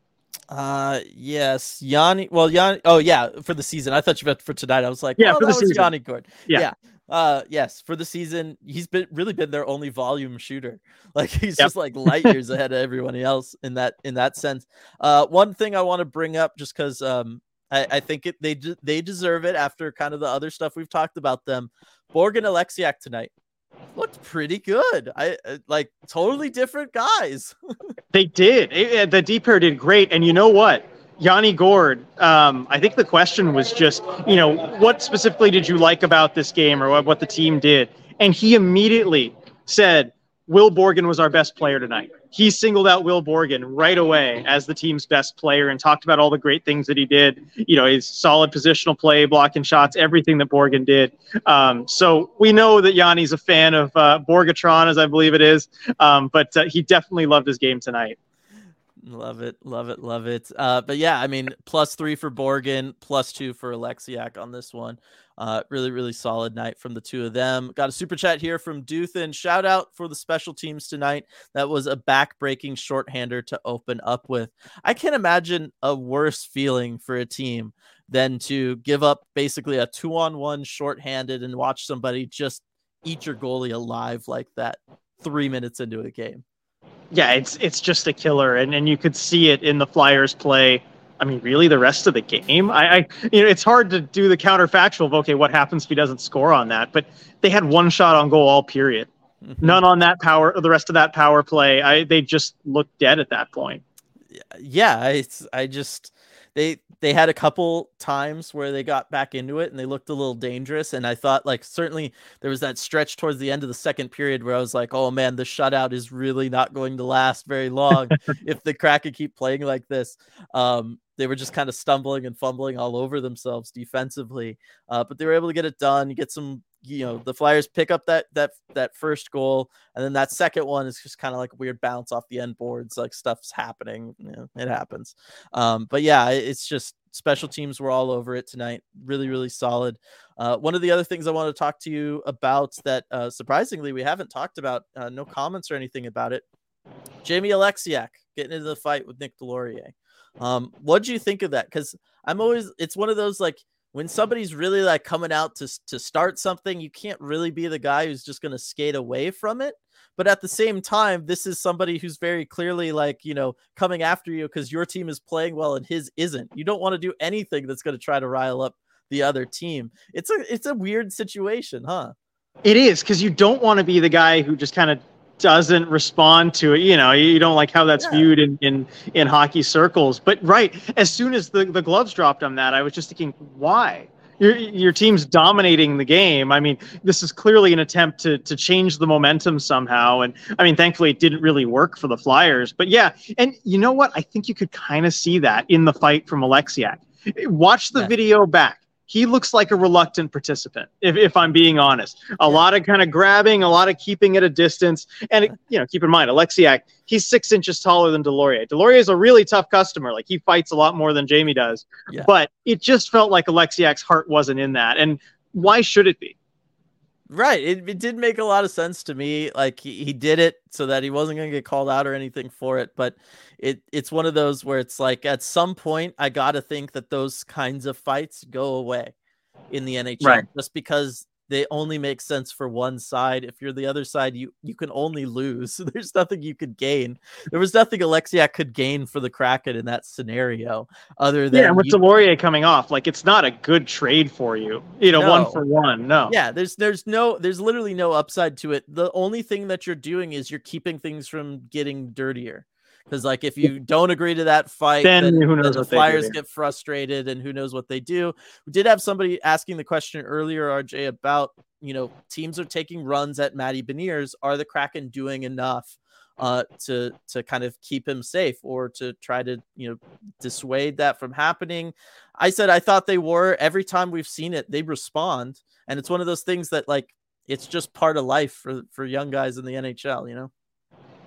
Uh yes, Yanni. Well, Yanni. Oh yeah, for the season. I thought you meant for tonight. I was like, Yeah, oh, for the that was season. Yanni Gourde. Yeah. yeah. Uh yes, for the season, he's been really been their only volume shooter. <laughs> Like he's yep. just like light years <laughs> ahead of everyone else in that in that sense. Uh one thing I want to bring up just because um I, I think it, they they deserve it after kind of the other stuff we've talked about them. Borg and Oleksiak tonight looked pretty good. I uh, like totally different guys. <laughs> they did. It, the D pair did great, and you know what? Yanni Gourde, um, I think the question was just, you know, what specifically did you like about this game or what, what the team did? And he immediately said, Will Borgen was our best player tonight. He singled out Will Borgen right away as the team's best player and talked about all the great things that he did. You know, his solid positional play, blocking shots, everything that Borgen did. Um, so we know that Yanni's a fan of uh, Borgatron, as I believe it is, um, but uh, he definitely loved his game tonight. Love it, love it, love it. Uh, but yeah, I mean, plus three for Borgen, plus two for Oleksiak on this one. Uh, really, really solid night from the two of them. Got a super chat here from Duthin. Shout out for the special teams tonight. That was a back-breaking shorthander to open up with. I can't imagine a worse feeling for a team than to give up basically a two-on-one shorthanded and watch somebody just eat your goalie alive like that three minutes into a game yeah, it's it's just a killer, and and you could see it in the Flyers play. I mean, really, the rest of the game. I, I you know, it's hard to do the counterfactual of okay, what happens if he doesn't score on that? But they had one shot on goal all period, mm-hmm. none on that power. The rest of that power play, I they just looked dead at that point. Yeah, it's I just they they had a couple times where they got back into it and they looked a little dangerous. And I thought like certainly there was that stretch towards the end of the second period where I was like, oh man, the shutout is really not going to last very long <laughs> if the Kraken keep playing like this. Um, they were just kind of stumbling and fumbling all over themselves defensively, uh, but they were able to get it done. Get some you know the Flyers pick up that that that first goal, and then that second one is just kind of like a weird bounce off the end boards, like stuff's happening. You know, it happens. Um, but yeah, it's just special teams were all over it tonight. Really, really solid. Uh, one of the other things I want to talk to you about that uh, surprisingly we haven't talked about, uh, no comments or anything about it. Jamie Oleksiak getting into the fight with Nick Deslauriers. Um, what do you think of that? Because I'm always it's one of those like when somebody's really like coming out to to start something, you can't really be the guy who's just going to skate away from it. But at the same time, this is somebody who's very clearly like, you know, coming after you because your team is playing well and his isn't. You don't want to do anything that's going to try to rile up the other team. It's a it's a weird situation, huh? It is because you don't want to be the guy who just kind of doesn't respond to it. You know, you don't like how that's yeah. viewed in, in in hockey circles. But right, as soon as the, the gloves dropped on that, I was just thinking, why? Your your team's dominating the game. I mean, this is clearly an attempt to to change the momentum somehow. And I mean, thankfully it didn't really work for the Flyers. But yeah, and you know what? I think you could kind of see that in the fight from Oleksiak. Watch the yeah. video back he looks like a reluctant participant, if, if I'm being honest. A yeah. lot of kind of grabbing, a lot of keeping at a distance. And, <laughs> you know, keep in mind, Oleksiak, he's six inches taller than Deslauriers. Deslauriers is a really tough customer. Like, he fights a lot more than Jamie does. Yeah. But it just felt like Oleksiak's heart wasn't in that. And why should it be? Right. It, it did make a lot of sense to me. Like he, he did it so that he wasn't going to get called out or anything for it. But it it's one of those where it's like at some point I got to think that those kinds of fights go away in the NHL right. just because they only make sense for one side. If you're the other side, you you can only lose. <laughs> There's nothing you could gain. There was nothing Oleksiak could gain for the Kraken in that scenario, other than yeah. With you, Deslauriers coming off, like it's not a good trade for you. You know, no. one for one. No. Yeah, there's there's no there's literally no upside to it. The only thing that you're doing is you're keeping things from getting dirtier. Because like if you don't agree to that fight, then, then who knows the Flyers get frustrated and who knows what they do. We did have somebody asking the question earlier, RJ, about you know teams are taking runs at Matty Beniers. Are the Kraken doing enough? Uh, to to kind of keep him safe or to try to you know dissuade that from happening. I said I thought they were. Every time we've seen it, they respond, and it's one of those things that like it's just part of life for for young guys in the NHL. You know.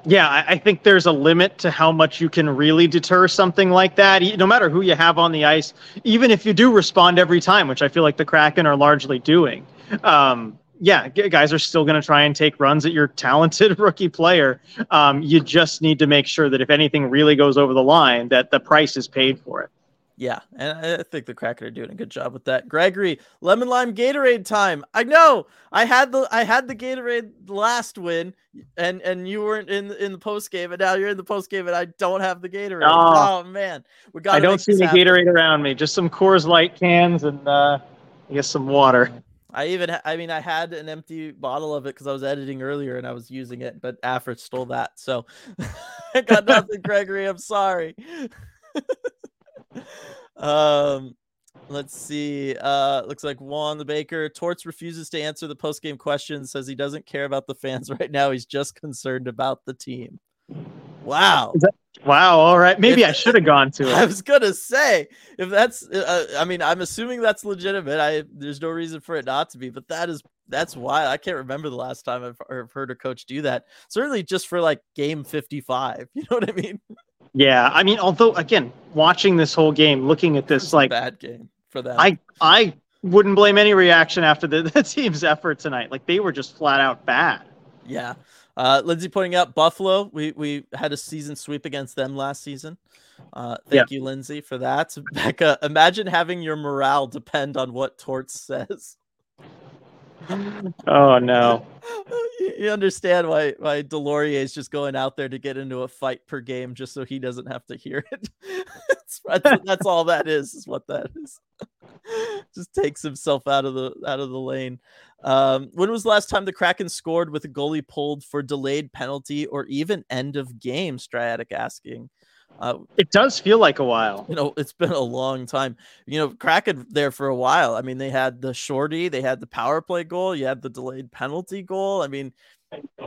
Yeah, I, I think there's a limit to how much you can really deter something like that. No matter who you have on the ice, even if you do respond every time, which I feel like the Kraken are largely doing. Um, yeah, guys are still going to try and take runs at your talented <laughs> rookie player. Um, you just need to make sure that if anything really goes over the line, that the price is paid for it. Yeah, and I think the Kraken are doing a good job with that. Gregory, lemon lime Gatorade time. I know. I had the I had the Gatorade last win, and and you weren't in in the post game, and now you're in the post game, and I don't have the Gatorade. Oh, oh man, we got. I don't see any Gatorade around me. Just some Coors Light cans and uh, I guess some water. I even, ha- I mean, I had an empty bottle of it because I was editing earlier and I was using it, but Afrit stole that. So <laughs> I got nothing, <laughs> Gregory. I'm sorry. <laughs> um, let's see. Uh, looks like Juan the Baker. Torts refuses to answer the post game question. Says he doesn't care about the fans <laughs> right now. He's just concerned about the team. Wow. That, wow. All right. Maybe I should have gone to <laughs> it. I was gonna say if that's. Uh, I mean, I'm assuming that's legitimate. I there's no reason for it not to be, but that is that's why I can't remember the last time I've, I've heard a coach do that. Certainly, just for like game 55. <laughs> You know what I mean? Yeah, I mean, although again, watching this whole game, looking at this, like bad game for them. I I wouldn't blame any reaction after the, <laughs> the team's effort tonight. Like they were just flat out bad. Yeah. Uh, Lindsay pointing out Buffalo. We we had a season sweep against them last season. Uh, thank yeah. you, Lindsay, for that. <laughs> Becca, imagine having your morale depend on what Torts <laughs> says. Oh no. You understand why why Deslauriers is just going out there to get into a fight per game just so he doesn't have to hear it. <laughs> that's, that's all that is, is what that is. <laughs> just takes himself out of the out of the lane. Um, when was the last time the Kraken scored with a goalie pulled for delayed penalty or even end of game? Striatic asking. Uh, it does feel like a while. You know, it's been a long time. You know, Kraken there for a while. I mean, they had the shorty, they had the power play goal, you had the delayed penalty goal. I mean,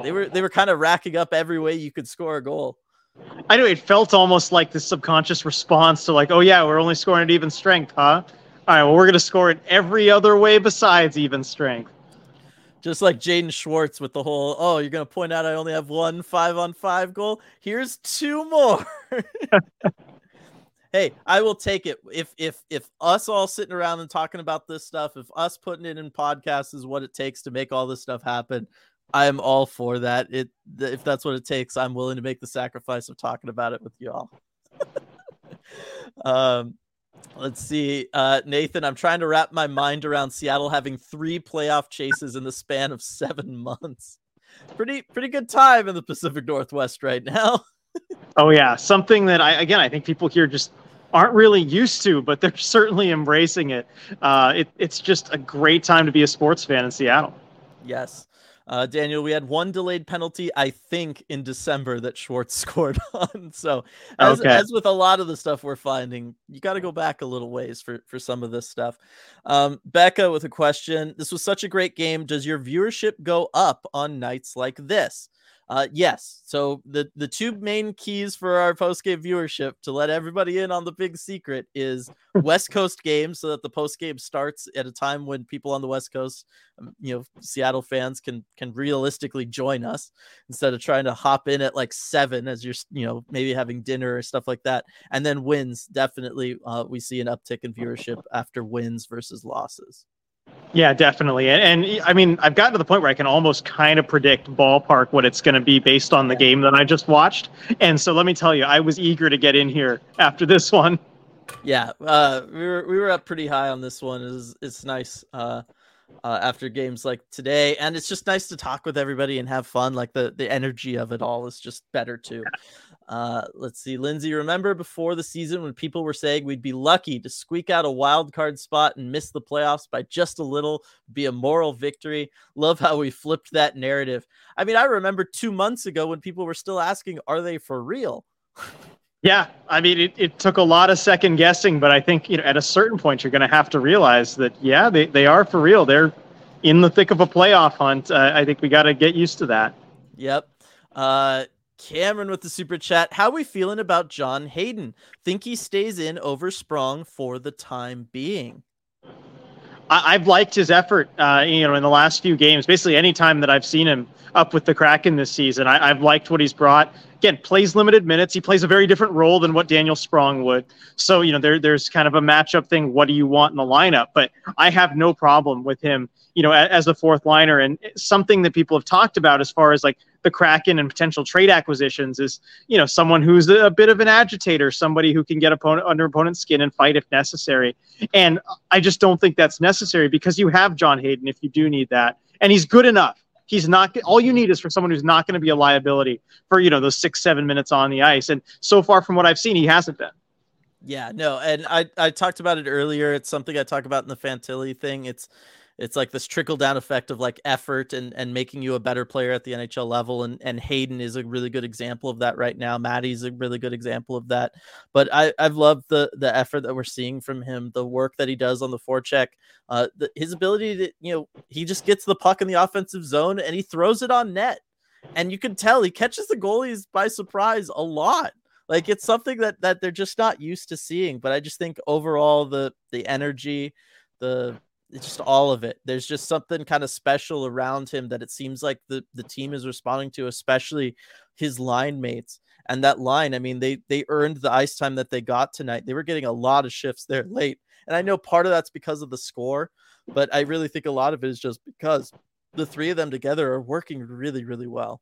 they were they were kind of racking up every way you could score a goal. I know it felt almost like the subconscious response to like, oh yeah, we're only scoring at even strength, huh? All right, well we're gonna score it every other way besides even strength. Just like Jaden Schwartz with the whole, oh, you're gonna point out I only have one five on five goal. Here's two more. <laughs> <laughs> hey, I will take it. If if if us all sitting around and talking about this stuff, if us putting it in podcasts is what it takes to make all this stuff happen, I am all for that. It if that's what it takes, I'm willing to make the sacrifice of talking about it with y'all. <laughs> um Let's see. Uh, Nathan, I'm trying to wrap my mind around Seattle having three playoff chases in the span of seven months. Pretty, pretty good time in the Pacific Northwest right now. <laughs> oh yeah, something that I again I think people here just aren't really used to, but they're <laughs> certainly embracing it. Uh, it it's just a great time to be a sports fan in Seattle. Yes. Uh, Daniel, we had one delayed penalty, I think, in December that Schwartz <laughs> scored on. So, as, okay. as with a lot of the stuff we're finding, you got to go back a little ways for, for some of this stuff. Um, Becca with a question This was such a great game. Does your viewership go up on nights like this? Uh, yes. So the the two main keys for our post game viewership to let everybody in on the big secret is West Coast games, so that the post game starts at a time when people on the West Coast, um, you know, Seattle fans can can realistically join us instead of trying to hop in at like seven as you're you know maybe having dinner or stuff like that. And then wins definitely uh, we see an uptick in viewership after wins versus losses. Yeah, definitely. And, and, I mean, I've gotten to the point where I can almost kind of predict ballpark what it's going to be based on the game that I just watched. And so let me tell you, I was eager to get in here after this one. Yeah, uh, we were we were up pretty high on this one. It's it's nice. Uh, uh, after games like today, and it's just nice to talk with everybody and have fun. Like the the energy of it all is just better too. Uh, let's see, Lindsay. Remember before the season when people were saying we'd be lucky to squeak out a wild card spot and miss the playoffs by just a little, be a moral victory. Love how we flipped that narrative. I mean, I remember two months ago when people were still asking, "Are they for real?" Yeah, I mean, it, it took a lot of second guessing, but I think you know at a certain point you're going to have to realize that yeah, they, they are for real. They're in the thick of a playoff hunt. Uh, I think we got to get used to that. Yep. Uh, Cameron with the super chat. How we feeling about John Hayden? Think he stays in over Sprong for the time being? I, have liked his effort. Uh, you know, in the last few games, basically any time that I've seen him up with the Kraken this season, I, I've liked what he's brought again plays limited minutes. He plays a very different role than what Daniel Sprong would. So you know there there's kind of a matchup thing. What do you want in the lineup? But I have no problem with him. You know, as, as the fourth liner and something that people have talked about as far as like the Kraken and potential trade acquisitions is, you know, someone who's a, bit of an agitator, somebody who can get opponent under opponent's skin and fight if necessary. And I just don't think that's necessary because you have John Hayden if you do need that, and he's good enough. He's not. All you need is for someone who's not going to be a liability for you know those six seven minutes on the ice. And so far from what I've seen, he hasn't been. Yeah, no, and I I talked about it earlier. It's something I talk about in the Fantilli thing. It's it's like this trickle down effect of like effort and and making you a better player at the NHL level. And and Hayden is a really good example of that right now. Matty's a really good example of that. But I I've loved the the effort that we're seeing from him, the work that he does on the forecheck, uh, the, his ability to you know he just gets the puck in the offensive zone and he throws it on net, and you can tell he catches the goalies by surprise a lot like it's something that that they're just not used to seeing but i just think overall the the energy the just all of it. There's just something kind of special around him that it seems like the the team is responding to especially his line mates. And that line i mean they they earned the ice time that they got tonight. They were getting a lot of shifts there late. And i know part of that's because of the score but i really think a lot of it is just because the three of them together are working really really well.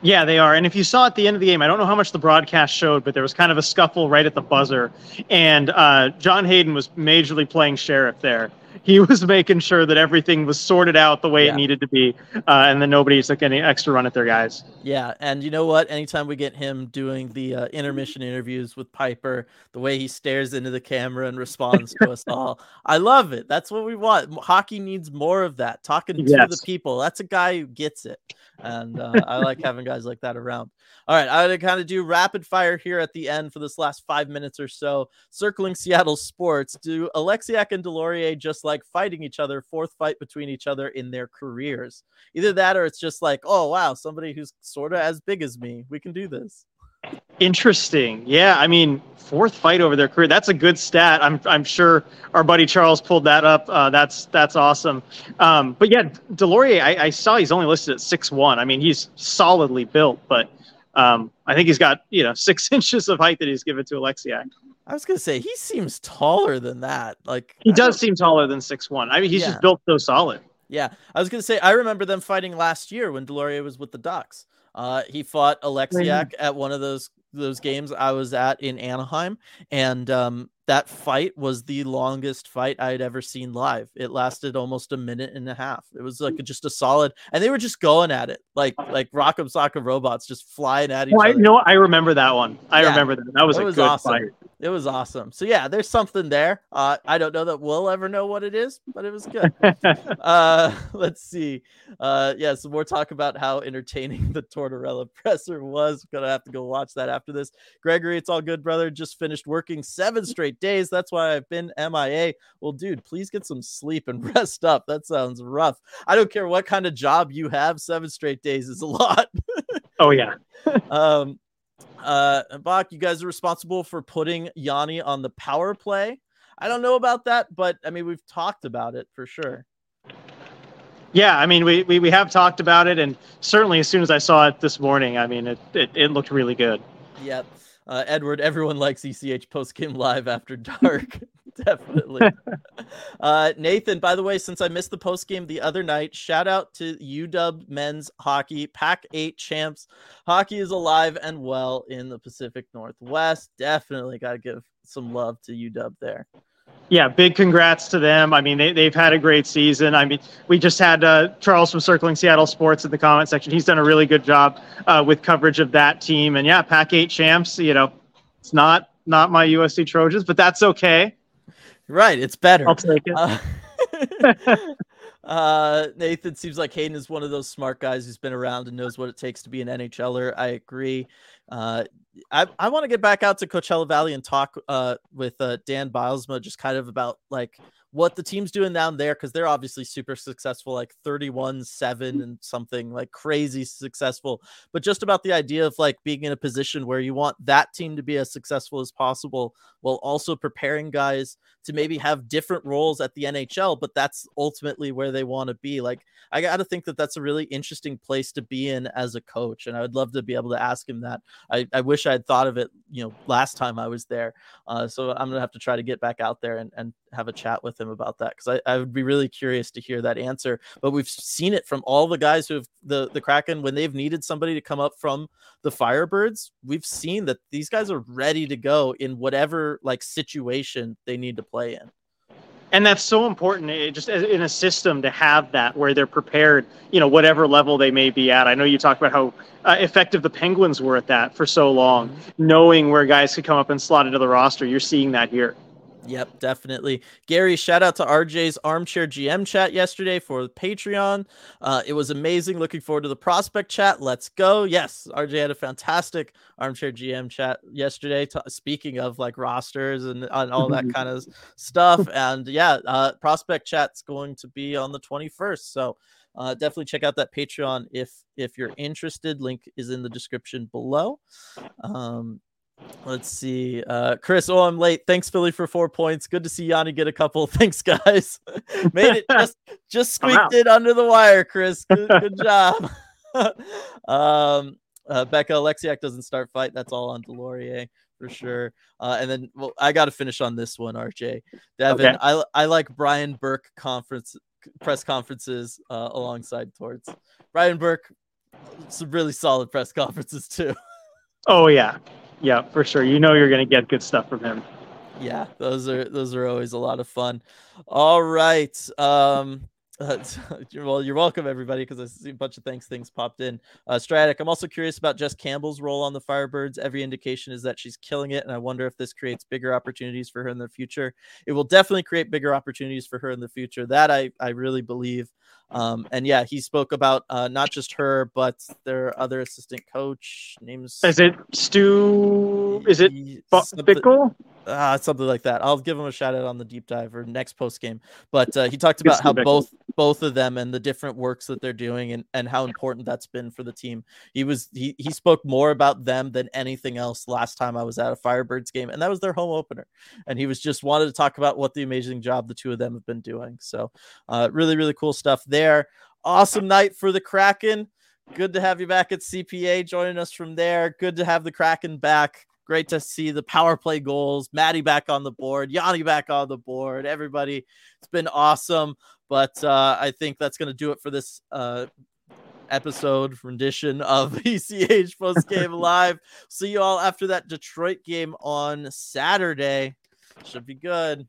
Yeah, they are. And if you saw at the end of the game, I don't know how much the broadcast showed, but there was kind of a scuffle right at the buzzer. And uh, John Hayden was majorly playing sheriff there he was making sure that everything was sorted out the way yeah. it needed to be, uh, and then nobody took any extra run at their guys. Yeah, and you know what? Anytime we get him doing the uh, intermission interviews with Piper, the way he stares into the camera and responds to us all, I love it. That's what we want. Hockey needs more of that. Talking to yes. the people. That's a guy who gets it, and uh, I like having guys like that around. All right, I'm gonna kind of do rapid fire here at the end for this last five minutes or so, circling Seattle sports. Do Oleksiak and Deslauriers just like fighting each other, fourth fight between each other in their careers? Either that, or it's just like, oh wow, somebody who's sort of as big as me. We can do this. Interesting. Yeah, I mean, fourth fight over their career. That's a good stat. I'm I'm sure our buddy Charles pulled that up. Uh, that's that's awesome. Um, but yeah, Deslauriers, I, I, saw he's only listed at six one. I mean, he's solidly built, but um, I think he's got you know <laughs> six inches of height that he's given to Oleksiak. I was gonna say he seems taller than that. Like he does seem taller than six one. I mean, he's yeah. just built so solid. Yeah, I was gonna say I remember them fighting last year when Deslauriers was with the Ducks. Uh, he fought Oleksiak at one of those those games I was at in Anaheim, and um, that fight was the longest fight I had ever seen live. It lasted almost a minute and a half. It was like just a solid, and they were just going at it like like Rock'em Sock'em robots, just flying at each other. I, you know, I remember that one. I yeah, remember that. That was a was good awesome. fight. It was awesome. So yeah, there's something there. Uh, I don't know that we'll ever know what it is, but it was good. <laughs> uh, <laughs> let's see. Uh, yeah, some more talk about how entertaining <laughs> the Tortorella presser was. Gonna have to go watch that after this. Gregory, it's all good, brother. Just finished working seven straight days. That's why I've been MIA. Well, dude, please get some sleep and <laughs> rest up. That sounds rough. I don't care what kind of job you have. Seven straight days is a lot. <laughs> oh yeah. <laughs> um, uh, Bach, you guys are responsible for putting Yanni on the power play. I don't know about that, but I mean, we've talked about it for sure. Yeah, I mean, we, we, we have talked about it, and certainly as soon as I saw it this morning, I mean, it, it, it looked really good. Yep. Uh, Edward, everyone likes ECH post game live after dark. <laughs> Definitely. <laughs> uh, Nathan, by the way, since I missed the post game the other night, shout out to UW men's hockey, Pac 8 champs. Hockey is alive and well in the Pacific Northwest. Definitely got to give some love to UW there. Yeah, big congrats to them. I mean, they, they've had a great season. I mean, we just had uh, Charles from Circling Seattle Sports in the comment section. He's done a really good job uh, with coverage of that team. And yeah, Pac 8 champs, you know, it's not not my USC Trojans, but that's okay. Right, it's better. I'll take it. Uh, <laughs> uh, Nathan seems like Hayden is one of those smart guys who's been around and knows what it takes to be an NHLer. I agree. Uh, I, I want to get back out to Coachella Valley and talk uh, with uh, Dan Bylsma just kind of about like what the team's doing down there because they're obviously super successful, like 31 7 and something like crazy successful. But just about the idea of like being in a position where you want that team to be as successful as possible while also preparing guys to maybe have different roles at the NHL, but that's ultimately where they want to be. Like, I got to think that that's a really interesting place to be in as a coach. And I would love to be able to ask him that. I, I wish I had thought of it, you know, last time I was there. Uh, so I'm going to have to try to get back out there and, and have a chat with him about that because I, I would be really curious to hear that answer. But we've seen it from all the guys who have the the Kraken when they've needed somebody to come up from the Firebirds. We've seen that these guys are ready to go in whatever like situation they need to play in and that's so important it just in a system to have that where they're prepared you know whatever level they may be at i know you talked about how uh, effective the penguins were at that for so long mm-hmm. knowing where guys could come up and slot into the roster you're seeing that here Yep, definitely. Gary, shout out to RJ's Armchair GM chat yesterday for the Patreon. Uh, it was amazing. Looking forward to the prospect chat. Let's go. Yes, RJ had a fantastic Armchair GM chat yesterday. T- speaking of like rosters and, and all that <laughs> kind of stuff. And yeah, uh, prospect chat's going to be on the 21st. So uh, definitely check out that Patreon if if you're interested. Link is in the description below. Um, Let's see. Uh, Chris, oh, I'm late. Thanks, Philly, for four points. Good to see Yanni get a couple. <laughs> Thanks, guys. <laughs> Made it just just squeaked it under the wire, Chris. Good, <laughs> good job. um, uh, Becca Oleksiak doesn't start fight. That's all on Deslauriers for sure. Uh, and then, well, I got to finish on this one, RJ. Devin, okay. I I like Brian Burke conference press conferences uh, alongside Torts. Brian Burke, some really solid press conferences too. Oh yeah, yeah, for sure. You know you're going to get good stuff from him. Yeah, those are those are always a lot of fun. All right. Um uh, <laughs> well, you're welcome, everybody, because I see a bunch of thanks things popped in. Uh, Stratic, I'm also curious about Jess Campbell's role on the Firebirds. Every indication is that she's killing it, and I wonder if this creates bigger opportunities for her in the future. It will definitely create bigger opportunities for her in the future. That I I really believe. Um, and yeah, he spoke about uh, not just her, but their other assistant coach. Names is it Stu? Is it Bickel? Uh, something like that. I'll give him a shout out on the deep dive or next post game. But uh, he talked about how both both of them and the different works that they're doing and, and how important that's been for the team. He was he he spoke more about them than anything else last time I was at a Firebirds game, and that was their home opener. And he was just wanted to talk about what the amazing job the two of them have been doing. So uh, really really cool stuff there. Awesome night for the Kraken. Good to have you back at CPA joining us from there. Good to have the Kraken back. Great to see the power play goals. Matty back on the board. Yanni back on the board. Everybody, it's been awesome. But uh, I think that's going to do it for this uh, episode rendition of <laughs> ECH post game <laughs> live. See you all after that Detroit game on Saturday. Should be good.